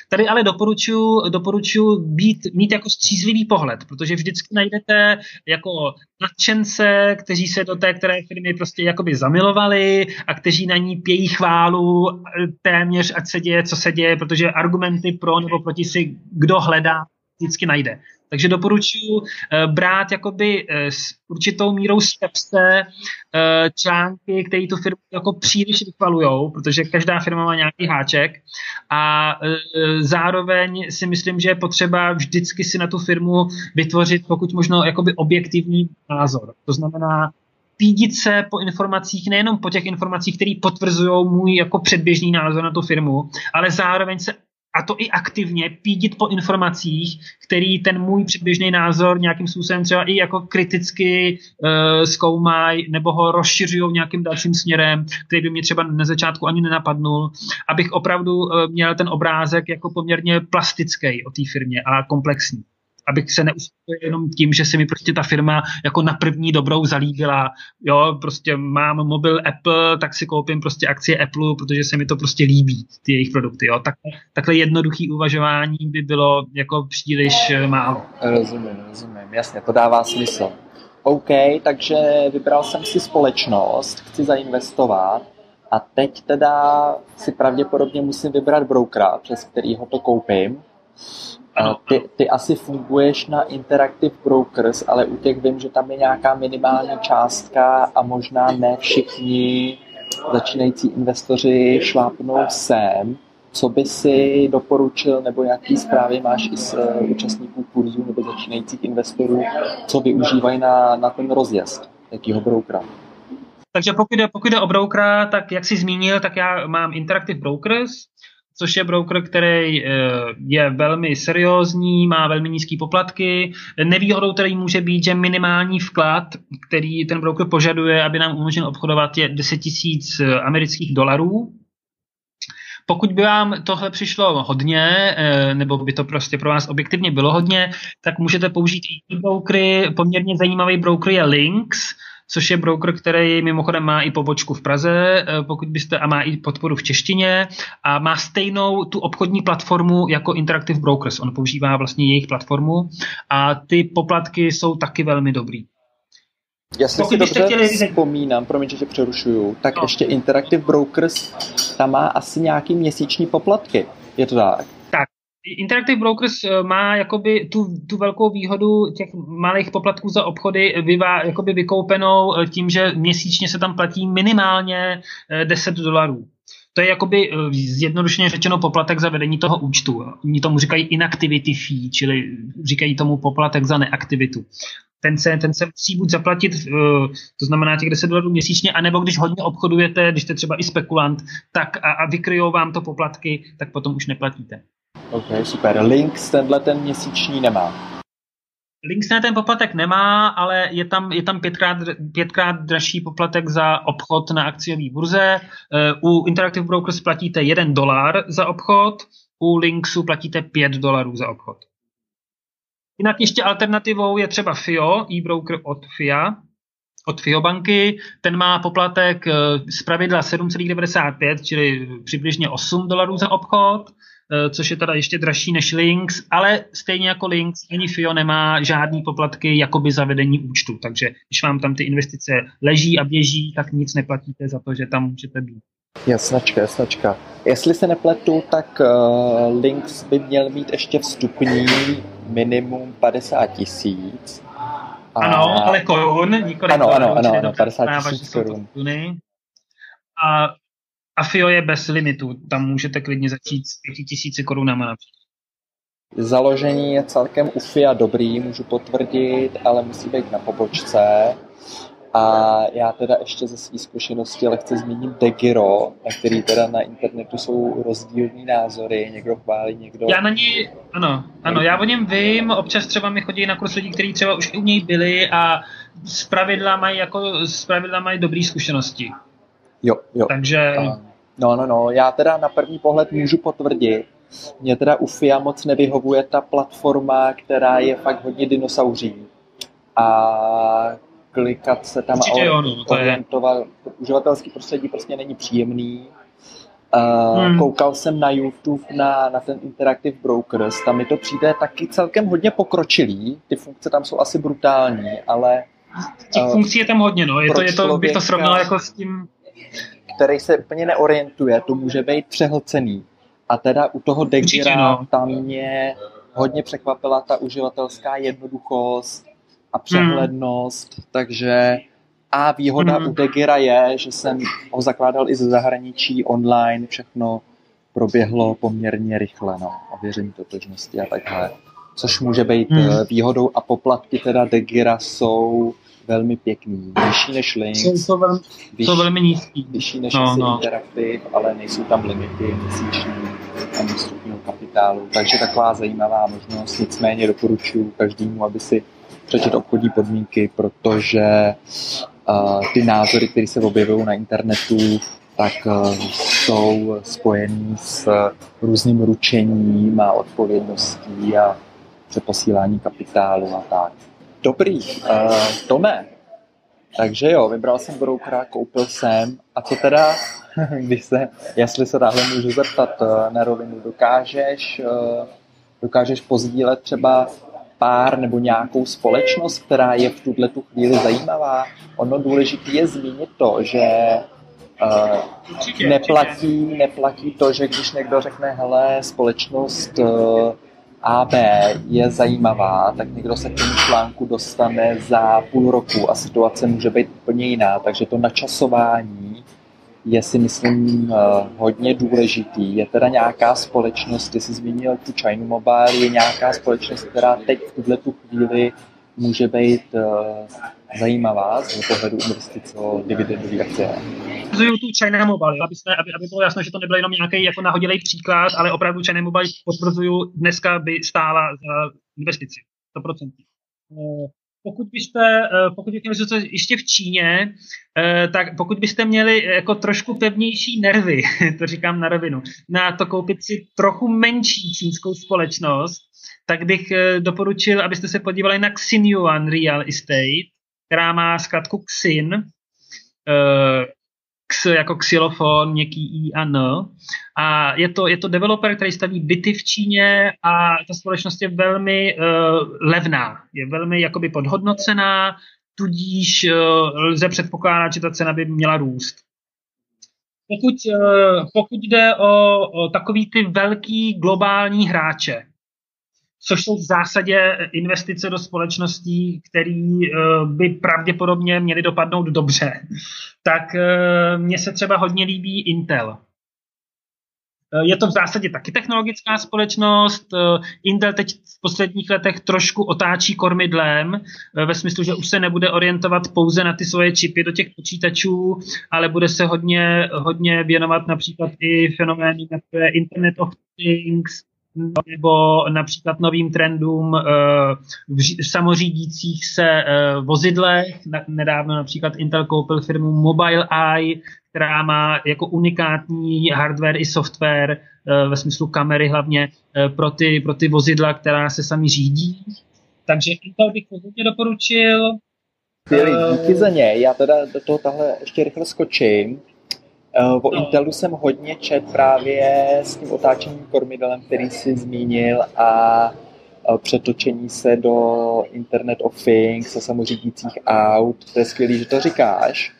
Tady ale doporučuji, doporučuji být, mít jako střízlivý pohled, protože vždycky najdete jako nadšence, kteří se do té které firmy prostě jakoby zamilovali a kteří na ní pějí chválu téměř, ať se děje, co se děje, protože argumenty pro nebo proti si kdo hledá, vždycky najde. Takže doporučuji uh, brát jakoby uh, s určitou mírou skepse uh, články, které tu firmu jako příliš vychvalujou, protože každá firma má nějaký háček a zároveň si myslím, že je potřeba vždycky si na tu firmu vytvořit pokud možno jakoby objektivní názor. To znamená, pídit se po informacích, nejenom po těch informacích, které potvrzují můj jako předběžný názor na tu firmu, ale zároveň se a to i aktivně pídit po informacích, který ten můj předběžný názor nějakým způsobem třeba i jako kriticky uh, zkoumají nebo ho rozšiřují nějakým dalším směrem, který by mě třeba na začátku ani nenapadnul, abych opravdu uh, měl ten obrázek jako poměrně plastický o té firmě a komplexní abych se neuspokojil jenom tím, že se mi prostě ta firma jako na první dobrou zalíbila. Jo, prostě mám mobil Apple, tak si koupím prostě akcie Apple, protože se mi to prostě líbí, ty jejich produkty. Jo. Tak, takhle jednoduchý uvažování by bylo jako příliš eh, málo. Rozumím, rozumím, jasně, to dává smysl. OK, takže vybral jsem si společnost, chci zainvestovat a teď teda si pravděpodobně musím vybrat brokera, přes kterýho to koupím. Ty, ty asi funguješ na Interactive Brokers, ale u těch vím, že tam je nějaká minimální částka a možná ne všichni začínající investoři šlápnou sem. Co by si doporučil, nebo jaký zprávy máš i z eh, účastníků kurzu nebo začínajících investorů, co využívají na, na ten rozjezd, jakýho brokera? Takže pokud jde, pokud jde o brokera, tak jak jsi zmínil, tak já mám Interactive Brokers, což je broker, který eh, je velmi seriózní, má velmi nízké poplatky. Nevýhodou který může být, že minimální vklad, který ten broker požaduje, aby nám umožnil obchodovat, je 10 tisíc eh, amerických dolarů. Pokud by vám tohle přišlo hodně, eh, nebo by to prostě pro vás objektivně bylo hodně, tak můžete použít i brokery. Poměrně zajímavý broker je Lynx, což je broker, který mimochodem má i pobočku v Praze, eh, pokud byste, a má i podporu v češtině a má stejnou tu obchodní platformu jako Interactive Brokers. On používá vlastně jejich platformu a ty poplatky jsou taky velmi dobrý. Já si Pokud dobře chtěli... vzpomínám, promiň, že tě přerušuju, tak no. ještě Interactive Brokers tam má asi nějaký měsíční poplatky. Je to tak? Interactive Brokers eh, má jakoby tu, tu velkou výhodu těch malých poplatků za obchody vyvá, jakoby vykoupenou eh, tím, že měsíčně se tam platí minimálně 10 eh, dolarů. To je jakoby zjednodušeně řečeno poplatek za vedení toho účtu. Oni tomu říkají inactivity fee, čili říkají tomu poplatek za neaktivitu. Ten se, ten se musí buď zaplatit, to znamená těch 10 dolarů měsíčně, anebo když hodně obchodujete, když jste třeba i spekulant, tak a, a vykryjou vám to poplatky, tak potom už neplatíte. OK, super. Links tenhle ten měsíční nemá. Links na ten poplatek nemá, ale je tam, je tam pětkrát, pětkrát dražší poplatek za obchod na akciové burze. Eh, u Interactive Brokers platíte 1 dolar za obchod, u Linksu platíte 5 dolarů za obchod. Jinak ještě alternativou je třeba FIO, e-broker od FIA, od FIO banky. Ten má poplatek z pravidla 7,95, čili přibližně 8 dolarů za obchod. Eh, což je teda ještě dražší než Links, ale stejně jako Links ani FIO nemá žádný poplatky jakoby za vedení účtu, takže když vám tam ty investice leží a běží, tak nic neplatíte za to, že tam můžete být. Jasnačka, jasnačka. Jestli se nepletu, tak uh, Links by měl mít ještě vstupní minimum 50 tisíc. A... Ano, ale korun, nikoli ano, ano, ano, ano, 50 tisíc korun. A a FIO je bez limitu, tam můžete klidně začít s 5000 korunama například. Založení je celkem u FIA dobrý, můžu potvrdit, ale musí být na pobočce. A já teda ještě ze své zkušenosti lehce zmíním Degiro, na který teda na internetu jsou rozdílný názory, někdo chválí, někdo... Já na ní, ano, ano, já o něm vím, občas třeba mi chodí na kurz lidí, kteří třeba už u něj byli a z pravidla mají, jako, z pravidla mají dobré zkušenosti. Jo, jo. Takže... No, no, no, já teda na první pohled můžu potvrdit, mě teda u FIA moc nevyhovuje ta platforma, která je fakt hodně dinosauří. A klikat se tam a orientovat, uživatelský prostředí prostě není příjemný. Uh, hmm. Koukal jsem na YouTube na, na ten Interactive Brokers, tam mi to přijde taky celkem hodně pokročilý, ty funkce tam jsou asi brutální, ale... Těch uh, funkcí je tam hodně, no, je to, je to, bych to srovnal jako s tím který se úplně neorientuje, to může být přehlcený. A teda u toho Degira no. tam mě hodně překvapila ta uživatelská jednoduchost a přehlednost, hmm. takže a výhoda hmm. u Degira je, že jsem ho zakládal i ze zahraničí online, všechno proběhlo poměrně rychle, no, a věření totožnosti a takhle. Což může být hmm. výhodou a poplatky teda Degira jsou velmi pěkný. Vyšší než Link. Jsou, velmi, vyšší, jsou velmi nízký. Vyšší než no, no. Interactive, ale nejsou tam limity měsíční a vstupního kapitálu. Takže taková zajímavá možnost. Nicméně doporučuji každému, aby si přečet obchodní podmínky, protože uh, ty názory, které se objevují na internetu, tak uh, jsou spojený s různým ručením a odpovědností a přeposílání kapitálu a tak. Dobrý, uh, Tome, takže jo, vybral jsem brokera, koupil jsem. A co teda, [LAUGHS] když se, jestli se tahle můžu zeptat uh, na rovinu, dokážeš, uh, dokážeš pozdílet třeba pár nebo nějakou společnost, která je v tuhle tu chvíli zajímavá. Ono důležité je zmínit to, že uh, neplatí, neplatí to, že když někdo řekne, hele, společnost uh, AB je zajímavá, tak někdo se k tomu článku dostane za půl roku a situace může být úplně jiná. Takže to načasování je si myslím eh, hodně důležitý. Je teda nějaká společnost, ty jsi zmínil tu China Mobile, je nějaká společnost, která teď v tuhle tu chvíli může být uh, zajímavá z pohledu investice o dividendové akcie. Potvrzuju tu China Mobile, aby, jsme, aby, aby bylo jasno, že to nebyl jenom nějaký jako nahodilý příklad, ale opravdu China Mobile potvrzuju, dneska by stála za investici. 100%. Eh, pokud byste, eh, pokud byste měli ještě v Číně, tak pokud byste měli jako trošku pevnější nervy, [LAUGHS] to říkám na rovinu, na to koupit si trochu menší čínskou společnost, tak bych eh, doporučil, abyste se podívali na Xinyuan Real Estate, která má zkrátku Xin, eh, X jako xylofon, měkký I a N. A je to, je to developer, který staví byty v Číně a ta společnost je velmi uh, levná, je velmi jakoby podhodnocená, tudíž uh, lze předpokládat, že ta cena by měla růst. Pokud, uh, pokud jde o, o takový ty velký globální hráče, což jsou v zásadě investice do společností, které eh, by pravděpodobně měly dopadnout dobře, tak eh, mně se třeba hodně líbí Intel. Eh, je to v zásadě taky technologická společnost. Intel teď v posledních letech trošku otáčí kormidlem, ve smyslu, že už se nebude orientovat pouze na ty svoje čipy do těch počítačů, ale bude se hodně, hodně věnovat například i fenomény, jako je Internet of Things, nebo například novým trendům eh, v samořídících se eh, vozidlech. Nedávno například Intel koupil firmu Mobile Eye, která má jako unikátní hardware i software eh, ve smyslu kamery hlavně pro ty, pro ty vozidla, která se sami řídí. Takže Intel bych hodně doporučil. Skvělý, díky za něj. Já teda do toho tahle ještě rychle skočím. Uh, o Intelu jsem hodně čet právě s tím otáčením kormidelem, který si zmínil a uh, přetočení se do Internet of Things a samořídících aut. To je skvělý, že to říkáš.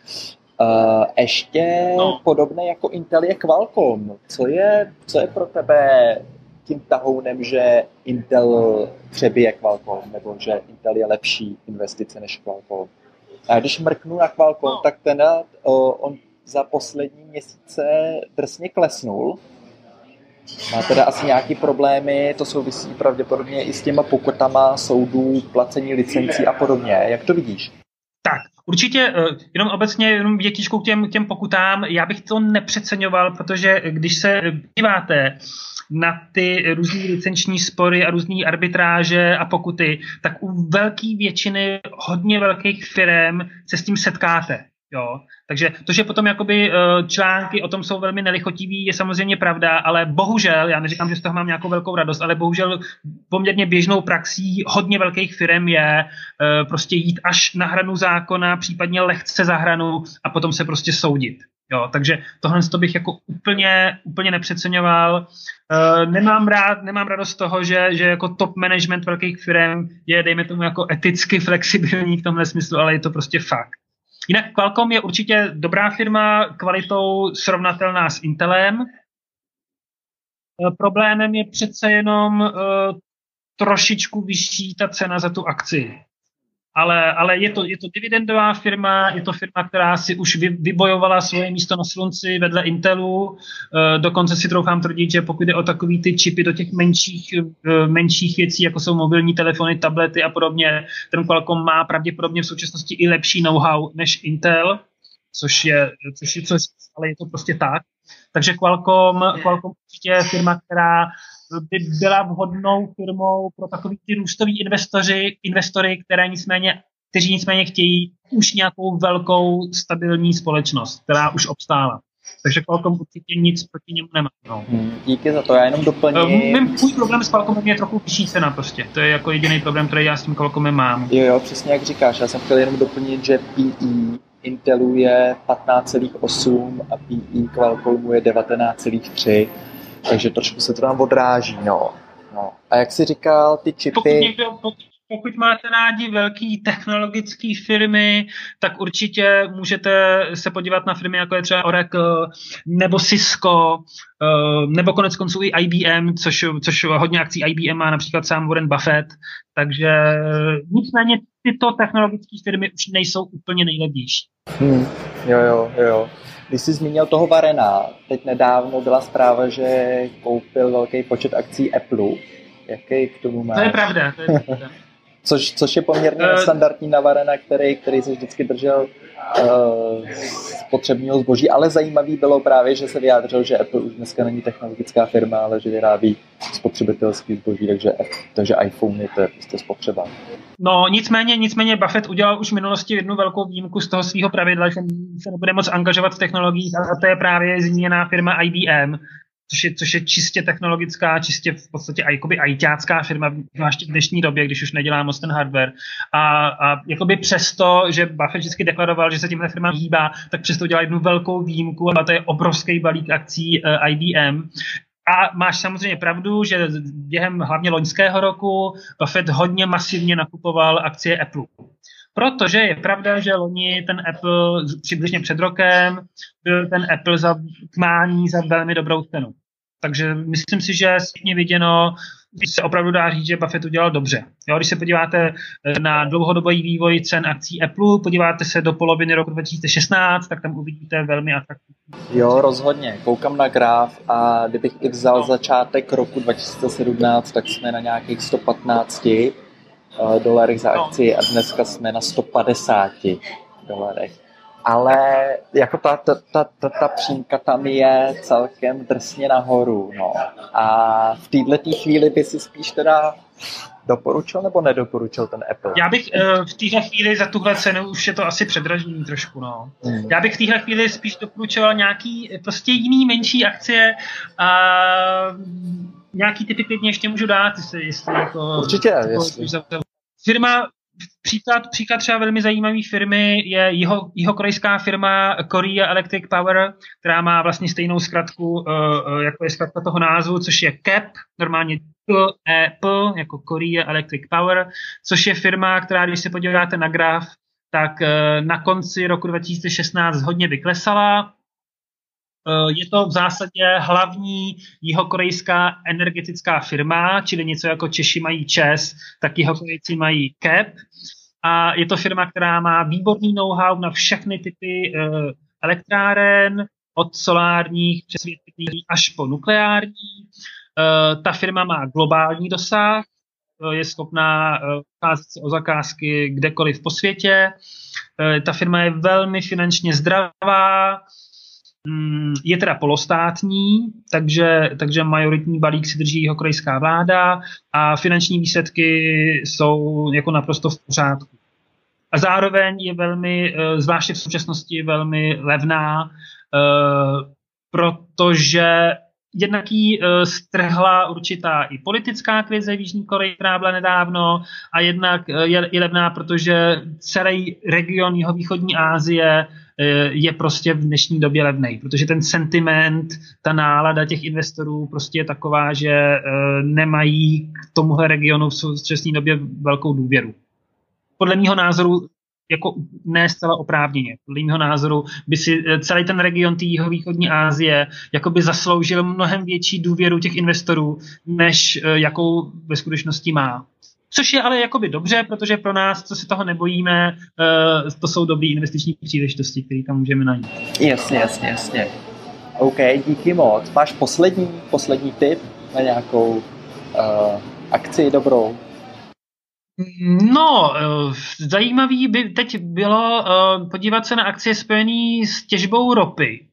Uh, ještě no. podobné jako Intel je Qualcomm. Co je, co je pro tebe tím tahounem, že Intel přebije Qualcomm, nebo že Intel je lepší investice než Qualcomm? A když mrknu na Qualcomm, no. tak ten, uh, on za poslední měsíce drsně klesnul. Má teda asi nějaký problémy, to souvisí pravděpodobně i s těma pokutama soudů, placení licencí a podobně. Jak to vidíš? Tak, určitě, eh, jenom obecně, jenom větičkou k těm, těm pokutám, já bych to nepřeceňoval, protože když se díváte na ty různé licenční spory a různé arbitráže a pokuty, tak u velké většiny hodně velkých firm se s tím setkáte. Jo. Takže to, že potom jakoby eh, články o tom jsou velmi nelichotivý, je samozřejmě pravda, ale bohužel, já neříkám, že z toho mám nějakou velkou radost, ale bohužel poměrně běžnou praxí hodně velkých firm je eh, prostě jít až na hranu zákona, případně lehce za hranu a potom se prostě soudit. Jo, takže tohle to bych jako úplně, úplně nepřeceňoval. Uh, nemám rád, nemám radost z toho, že, že jako top management velkých firm je, dejme tomu, jako eticky [LAUGHS] flexibilní v tomhle smyslu, ale je to prostě fakt. Jinak Qualcomm je určitě dobrá firma, kvalitou srovnatelná s Intelem. Eh, problémem je přece jenom uh, trošičku vyšší ta cena za tu akci ale, ale je, to, je to dividendová firma, je to firma, která si už vy, vybojovala svoje místo na slunci vedle Intelu. E, dokonce si troufám tvrdit, že pokud jde o takový ty čipy do těch menších, e, menších věcí, jako jsou mobilní telefony, tablety a podobně, ten Qualcomm má pravděpodobně v současnosti i lepší know-how než Intel, což je, což je, což, ale je to prostě tak. Takže Qualcomm, Qualcomm je firma, která by byla vhodnou firmou pro takový ty růstoví investoři, investory, které nicméně, kteří nicméně chtějí už nějakou velkou stabilní společnost, která už obstála. Takže Qualcomm určitě nic proti němu nemá. No. Hmm, díky za to, já jenom doplním. Uh, můj problém s Qualcommem je trochu vyšší cena prostě. To je jako jediný problém, který já s tím Qualcommem mám. Jo, jo, přesně jak říkáš. Já jsem chtěl jenom doplnit, že PE Intelu je 15,8 a PE Qualcommu je 19,3 takže trošku se to tam odráží, no. no. A jak jsi říkal, ty čipy... Pokud, někdo, pokud, pokud máte rádi velký technologické firmy, tak určitě můžete se podívat na firmy, jako je třeba Oracle, nebo Cisco, eh, nebo konec konců i IBM, což, což hodně akcí IBM má například sám Warren Buffett. Takže nicméně tyto technologické firmy už nejsou úplně nejlevnější. Hmm, jo, jo, jo. Když jsi zmínil toho Varena, teď nedávno byla zpráva, že koupil velký počet akcí Apple. Jaký k tomu máš? To je pravda. To je [LAUGHS] pravda. Což, což je poměrně uh, standardní na Varena, který, který se vždycky držel uh, spotřebního zboží, ale zajímavý bylo právě, že se vyjádřil, že Apple už dneska není technologická firma, ale že vyrábí spotřebitelský zboží, takže, takže iPhone je to je prostě spotřeba. No nicméně, nicméně Buffett udělal už v minulosti jednu velkou výjimku z toho svého pravidla, že se nebude moc angažovat v technologiích a to je právě zmíněná firma IBM, což je, což je čistě technologická, čistě v podstatě jakoby ajťácká firma, zvláště v dnešní době, když už nedělá moc ten hardware. A, a jakoby přesto, že Buffett vždycky deklaroval, že se tímhle firma hýbá, tak přesto dělá jednu velkou výjimku a to je obrovský balík akcí uh, eh, IBM. A máš samozřejmě pravdu, že během hlavně loňského roku Buffett hodně masivně nakupoval akcie Apple. Protože je pravda, že loni ten Apple přibližně před rokem byl ten Apple za kmání za velmi dobrou cenu. Takže myslím si, že zpětně viděno se opravdu dá říct, že Buffett udělal dobře. Jo, když se podíváte eh, na dlouhodobý vývoj cen akcí Apple, podíváte se do poloviny roku 2016, tak tam uvidíte velmi atraktivní. Jo, rozhodně. Koukám na graf a kdybych i vzal začátek roku 2017, tak jsme na nějakých 115 Eh, dolarech za akci a dneska jsme na 150 dolarech. Ale jako ta, ta, ta, ta, ta přímka tam je celkem drsně nahoru. No. A v této chvíli by si spíš teda doporučil nebo nedoporučil ten Apple? Já bych uh, v téhle chvíli za tuhle cenu už je to asi předražení trošku, no. Hmm. Já bych v téhle chvíli spíš doporučoval nějaký prostě jiný menší akcie a nějaký typy klidně ještě můžu dát, jestli, jestli jako... Určitě, jestli. Firma, příklad, příklad třeba velmi zajímavé firmy je jeho, jeho korejská firma Korea Electric Power, která má vlastně stejnou zkratku, uh, jako je zkratka toho názvu, což je CAP, normálně P, jako Korea Electric Power, což je firma, která, když se podíváte na graf, tak uh, na konci roku 2016 hodně vyklesala, Eh, je to v zásadě hlavní jihokorejská energetická firma, čili něco jako Češi mají ČES, tak jihokorejci mají CAP. A je to firma, která má výborný know-how na všechny typy eh, elektráren, od solárních přes až po nukleární. Eh, ta firma má globální dosah, je schopná ucházet se o zakázky kdekoliv po světě. Ta firma je velmi finančně zdravá, je teda polostátní, takže, takže majoritní balík si drží jeho krajská vláda a finanční výsledky jsou jako naprosto v pořádku. A zároveň je velmi, eh, zvláště v současnosti, velmi levná, eh, protože jednak jí eh, strhla určitá i politická krize v Jižní Koreji, která byla nedávno, a jednak je, je levná, protože celý region jihovýchodní Asie Eh, je prostě v dnešní době levný, protože ten sentiment, ta nálada těch investorů prostě je taková, že eh, nemají k tomuhle regionu v současné době velkou důvěru. Podle mého názoru jako ne zcela oprávněně. Podle mého názoru by si eh, celý ten region té jihovýchodní Asie jako by zasloužil mnohem větší důvěru těch investorů, než eh, jakou ve skutečnosti má. Což je ale jakoby dobře, protože pro nás, co se toho nebojíme, uh, to jsou dobré investiční příležitosti, které tam můžeme najít. Jasně, jasně, jasně. OK, díky moc. Máš poslední, poslední tip na nějakou uh, akci dobrou? No, eh, zajímavý by teď bylo podívat se na akcie spojené s těžbou ropy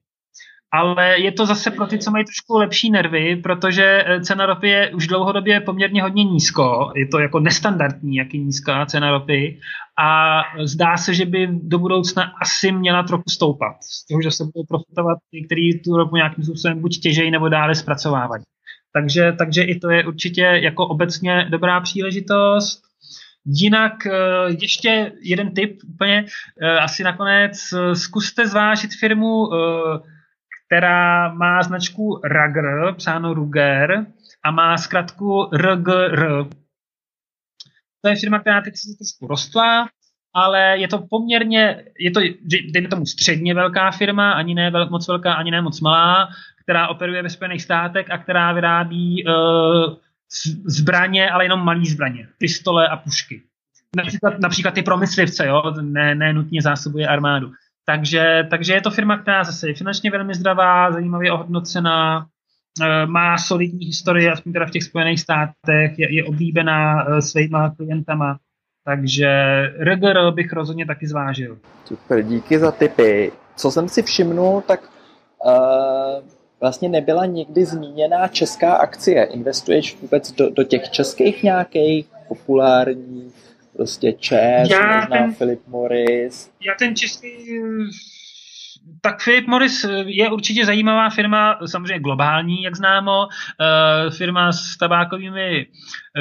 ale je to zase pro ty, co mají trošku lepší nervy, protože eh, cena ropy je už dlouhodobě poměrně hodně nízko. Je to jako nestandardní, jak je nízká cena ropy. A zdá se, že by do budoucna asi měla trochu stoupat. Z toho, že se budou profitovat ty, kteří tu ropu nějakým způsobem buď těžejí nebo dále zpracovávají. Takže, takže i to je určitě jako obecně dobrá příležitost. Jinak eh, ještě jeden tip úplně, eh, asi nakonec zkuste zvážit firmu která má značku Rugger, psáno Ruger, a má zkratku RGR. To je firma, která teď se trošku rostla, ale je to poměrně, je to, dejme tomu, středně velká firma, ani ne vel, moc velká, ani ne moc malá, která operuje ve Spojených státech a která vyrábí uh, zbraně, ale jenom malé zbraně, pistole a pušky. Například, například ty promyslivce, jo? Ne, ne nutně zásobuje armádu. Takže, takže je to firma, která zase je finančně velmi zdravá, zajímavě ohodnocená, eh, má solidní historii, aspoň teda v těch Spojených státech, je, je oblíbená eh, svýma klientama, takže RGR bych rozhodně taky zvážil. Super, díky za tipy. Co jsem si všimnul, tak uh, vlastně nebyla nikdy zmíněná česká akcie. Investuješ vůbec do, do těch českých nějakých populárních prostě Čes, já možná ten, Philip Morris. Já ten český tak Philip Morris je určitě zajímavá firma, samozřejmě globální, jak známo, eh, firma s tabákovými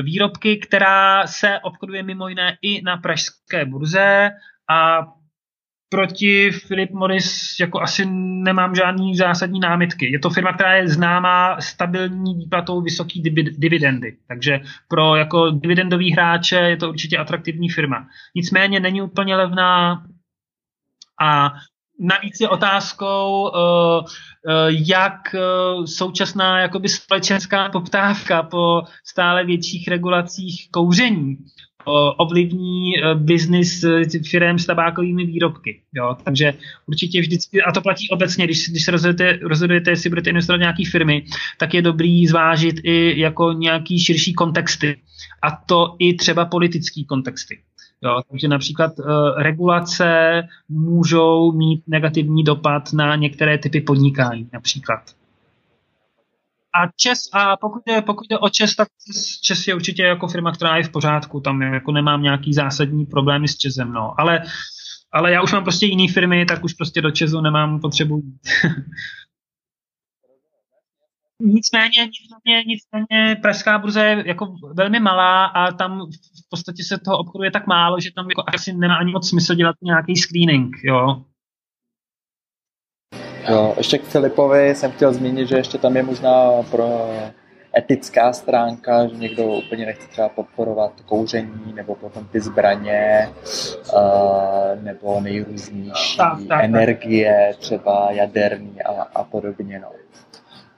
výrobky, která se obchoduje mimo jiné i na pražské burze a proti Philip Morris jako asi nemám žádný zásadní námitky. Je to firma, která je známá stabilní výplatou vysoký dividendy. Takže pro jako dividendový hráče je to určitě atraktivní firma. Nicméně není úplně levná a navíc je otázkou, uh, uh, jak uh, současná jakoby společenská poptávka po stále větších regulacích kouření ovlivní e, biznis e, firm s tabákovými výrobky. Jo? Takže určitě vždycky, a to platí obecně, když, když se rozhodujete, rozhodujete, jestli budete investovat nějaké firmy, tak je dobrý zvážit i jako nějaký širší kontexty. A to i třeba politický kontexty. Jo, takže například uh, regulace můžou mít negativní dopad na některé typy podnikání, například. A Čes, a pokud je, pokud je o Čes, tak Čes je určitě jako firma, která je v pořádku, tam jako nemám nějaký zásadní problémy s Česem, no. Ale, ale já už mám prostě jiné firmy, tak už prostě do Česu nemám potřebu jít. [LAUGHS] nicméně, nicméně, nicméně pražská burza je jako velmi malá a tam v podstatě se toho obchoduje tak málo, že tam jako asi nemá ani moc smysl dělat nějaký screening, jo. Jo, ještě k Filipovi jsem chtěl zmínit, že ještě tam je možná pro etická stránka, že někdo úplně nechce třeba podporovat kouření nebo potom ty zbraně uh, nebo nejrůznější tak, tak, energie, třeba jaderný a, a podobně. No.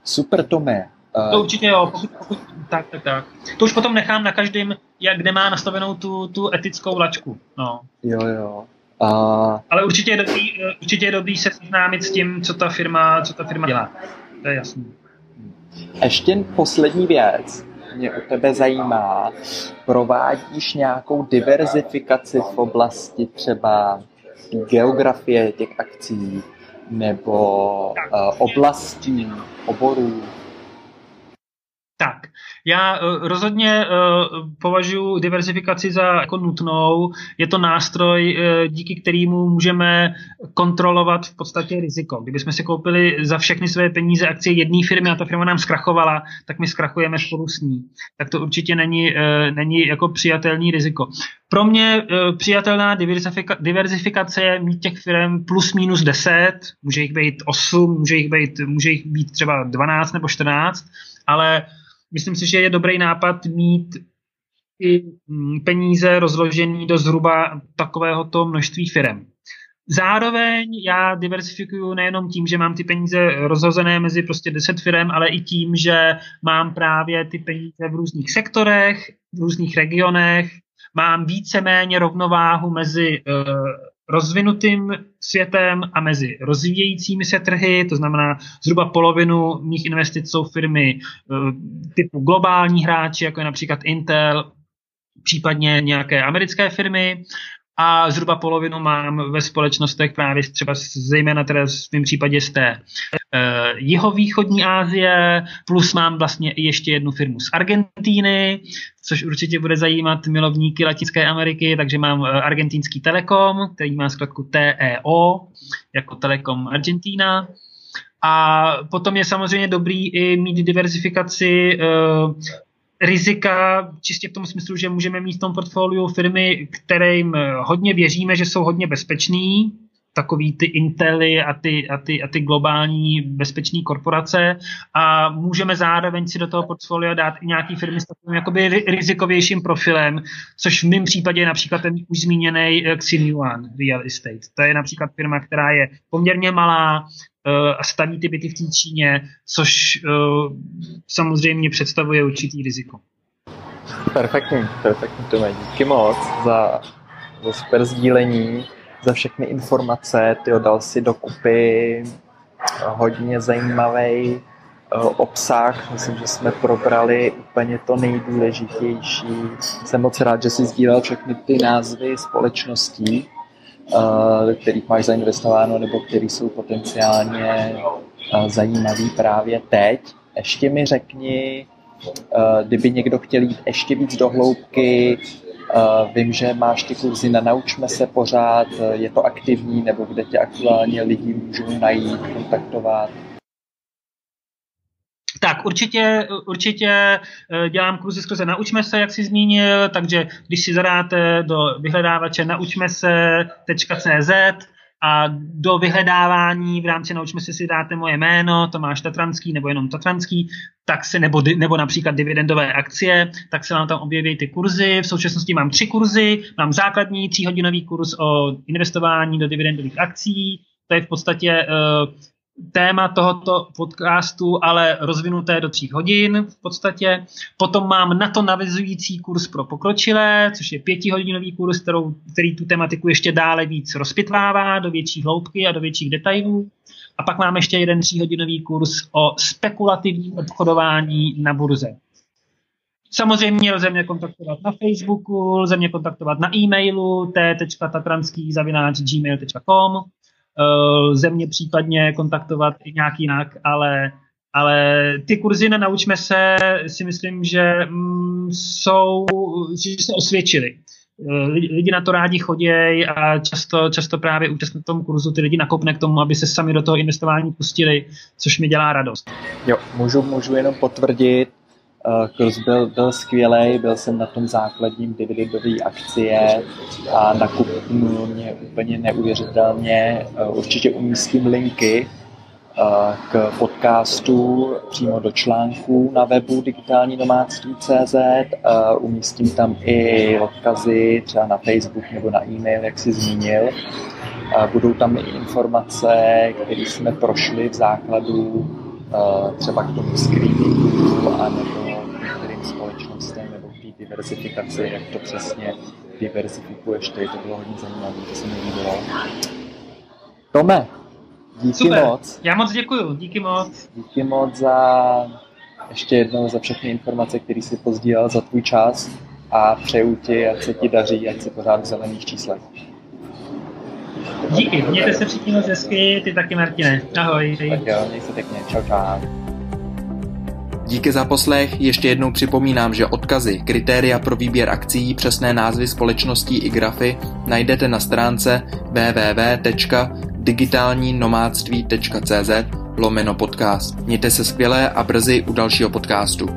Super, Tome. Uh, to určitě jo, pokud, pokud, tak, tak, tak. To už potom nechám na každém, jak kde má nastavenou tu, tu etickou lačku. No. Jo, jo. A... Ale určitě je, dobrý, určitě je dobrý se seznámit s tím, co ta firma, co ta firma dělá. To je jasný. Ještě poslední věc mě u tebe zajímá. Provádíš nějakou diverzifikaci v oblasti třeba geografie těch akcí nebo uh, oblastí, oborů? Já uh, rozhodně uh, považuji diversifikaci za jako nutnou. Je to nástroj, uh, díky kterému můžeme kontrolovat v podstatě riziko. Kdybychom si koupili za všechny své peníze akcie jedné firmy a ta firma nám zkrachovala, tak my zkrachujeme spolu s ní. Tak to určitě není, není jako přijatelný riziko. Pro mě přijatelná diversifikace je mít těch firm plus minus 10, může jich být 8, může jich být, může jich být třeba 12 nebo 14, ale myslím si, že je dobrý nápad mít ty mm, peníze rozložené do zhruba takovéhoto množství firm. Zároveň já diversifikuju nejenom tím, že mám ty peníze rozhozené mezi prostě 10 firm, ale i tím, že mám právě ty peníze v různých sektorech, v různých regionech, mám víceméně rovnováhu mezi uh, rozvinutým světem a mezi rozvíjejícími se trhy, to znamená zhruba polovinu mých investic jsou firmy uh, typu globální hráči, jako je například Intel, případně nějaké americké firmy a zhruba polovinu mám ve společnostech právě třeba zejména teda v svém případě z té uh, jihovýchodní Asie, plus mám vlastně ještě jednu firmu z Argentíny, což určitě bude zajímat milovníky Latinské Ameriky, takže mám uh, argentinský Telekom, který má zkratku TEO, jako Telekom Argentina. A potom je samozřejmě dobrý i mít diversifikaci uh, rizika čistě v tom smyslu, že můžeme mít v tom portfoliu firmy, kterým hodně věříme, že jsou hodně bezpečný, takový ty Intely a ty, a ty, a ty globální bezpečné korporace a můžeme zároveň si do toho portfolia dát i nějaký firmy s takovým jakoby rizikovějším profilem, což v mém případě je například ten už zmíněný eh, Xinyuan Real Estate. To je například firma, která je poměrně malá, Eh, a staví ty byty v té Číně, což eh, samozřejmě představuje určitý riziko. Perfektní, perfektní Tome. Díky moc za, za super sdílení, za všechny informace. Ty dal si dokupy hodně zajímavý eh, obsah. Myslím, že jsme probrali úplně to nejdůležitější. Jsem moc rád, že jsi sdílel všechny ty názvy společností do eh, kterých máš zainvestováno nebo který jsou potenciálně eh, zajímavý právě teď. Ještě mi řekni, eh, kdyby někdo chtěl jít ještě víc do hloubky, vím, že máš ty kurzy na Naučme se pořád, je to aktivní, nebo kde tě aktuálně lidi můžou najít, kontaktovat? Tak určitě, určitě eh, dělám kurzy skrze Naučme se, jak jsi zmínil, takže když si zadáte do vyhledávače naučme se.cz a do vyhledávání v rámci Naučme se si dáte moje jméno, Tomáš Tatranský nebo jenom Tatranský, tak se, nebo, nebo například dividendové akcie, tak se vám tam objeví ty kurzy. V současnosti mám tři kurzy. Mám základní tříhodinový kurz o investování do dividendových akcí, to je v podstatě uh, téma tohoto podcastu, ale rozvinuté do tří hodin v podstatě. Potom mám na to navizující kurz pro pokročilé, což je pětihodinový kurz, kterou, který tu tematiku ještě dále víc rozpitvává do větší hloubky a do větších detailů. A pak mám ještě jeden tříhodinový kurz o spekulativním obchodování na burze. Samozřejmě lze mě kontaktovat na Facebooku, lze mě kontaktovat na e-mailu t.tatranský.gmail.com lze mě případně kontaktovat i nějak jinak, ale, ale ty kurzy na Naučme se si myslím, že mm, jsou, že se osvědčily. Eh, lidi na to rádi chodí a často, často právě účast na tom kurzu ty lidi nakopne k tomu, aby se sami do toho investování pustili, což mi dělá radost. Jo, můžu, můžu jenom potvrdit, Eh, kurz byl, byl skvělý, byl jsem na tom základním dividendové akcie a nakupnul mě úplně neuvěřitelně. Eh, určitě umístím linky eh, k podcastu přímo do článků na webu digitální nomádství.cz. Umístím tam i odkazy třeba na Facebook nebo na e-mail, jak jsi zmínil. Budou tam i informace, které jsme prošli v základu třeba k tomu screeningu a diversifikaci, jak to přesně diversifikuješ, to, to bylo hodně zajímavé, to se mi líbilo. Tome, díky Super. moc. Já moc děkuju, díky moc. Díky moc za ještě jednou za všechny informace, které jsi pozdílel, za tvůj čas a přeju ti, ať se ti daří, ať si pořád v zelených číslech. Díky, mějte se všichni moc hezky, ty taky Martine. Ahoj. Tak jo, měj se pěkně, čau čau. Díky za poslech, ještě jednou připomínám, že odkazy, kritéria pro výběr akcí, přesné názvy společností i grafy najdete na stránce www.digitálnínomádství.cz lomeno podcast. Mějte se skvěle a brzy u dalšího podcastu.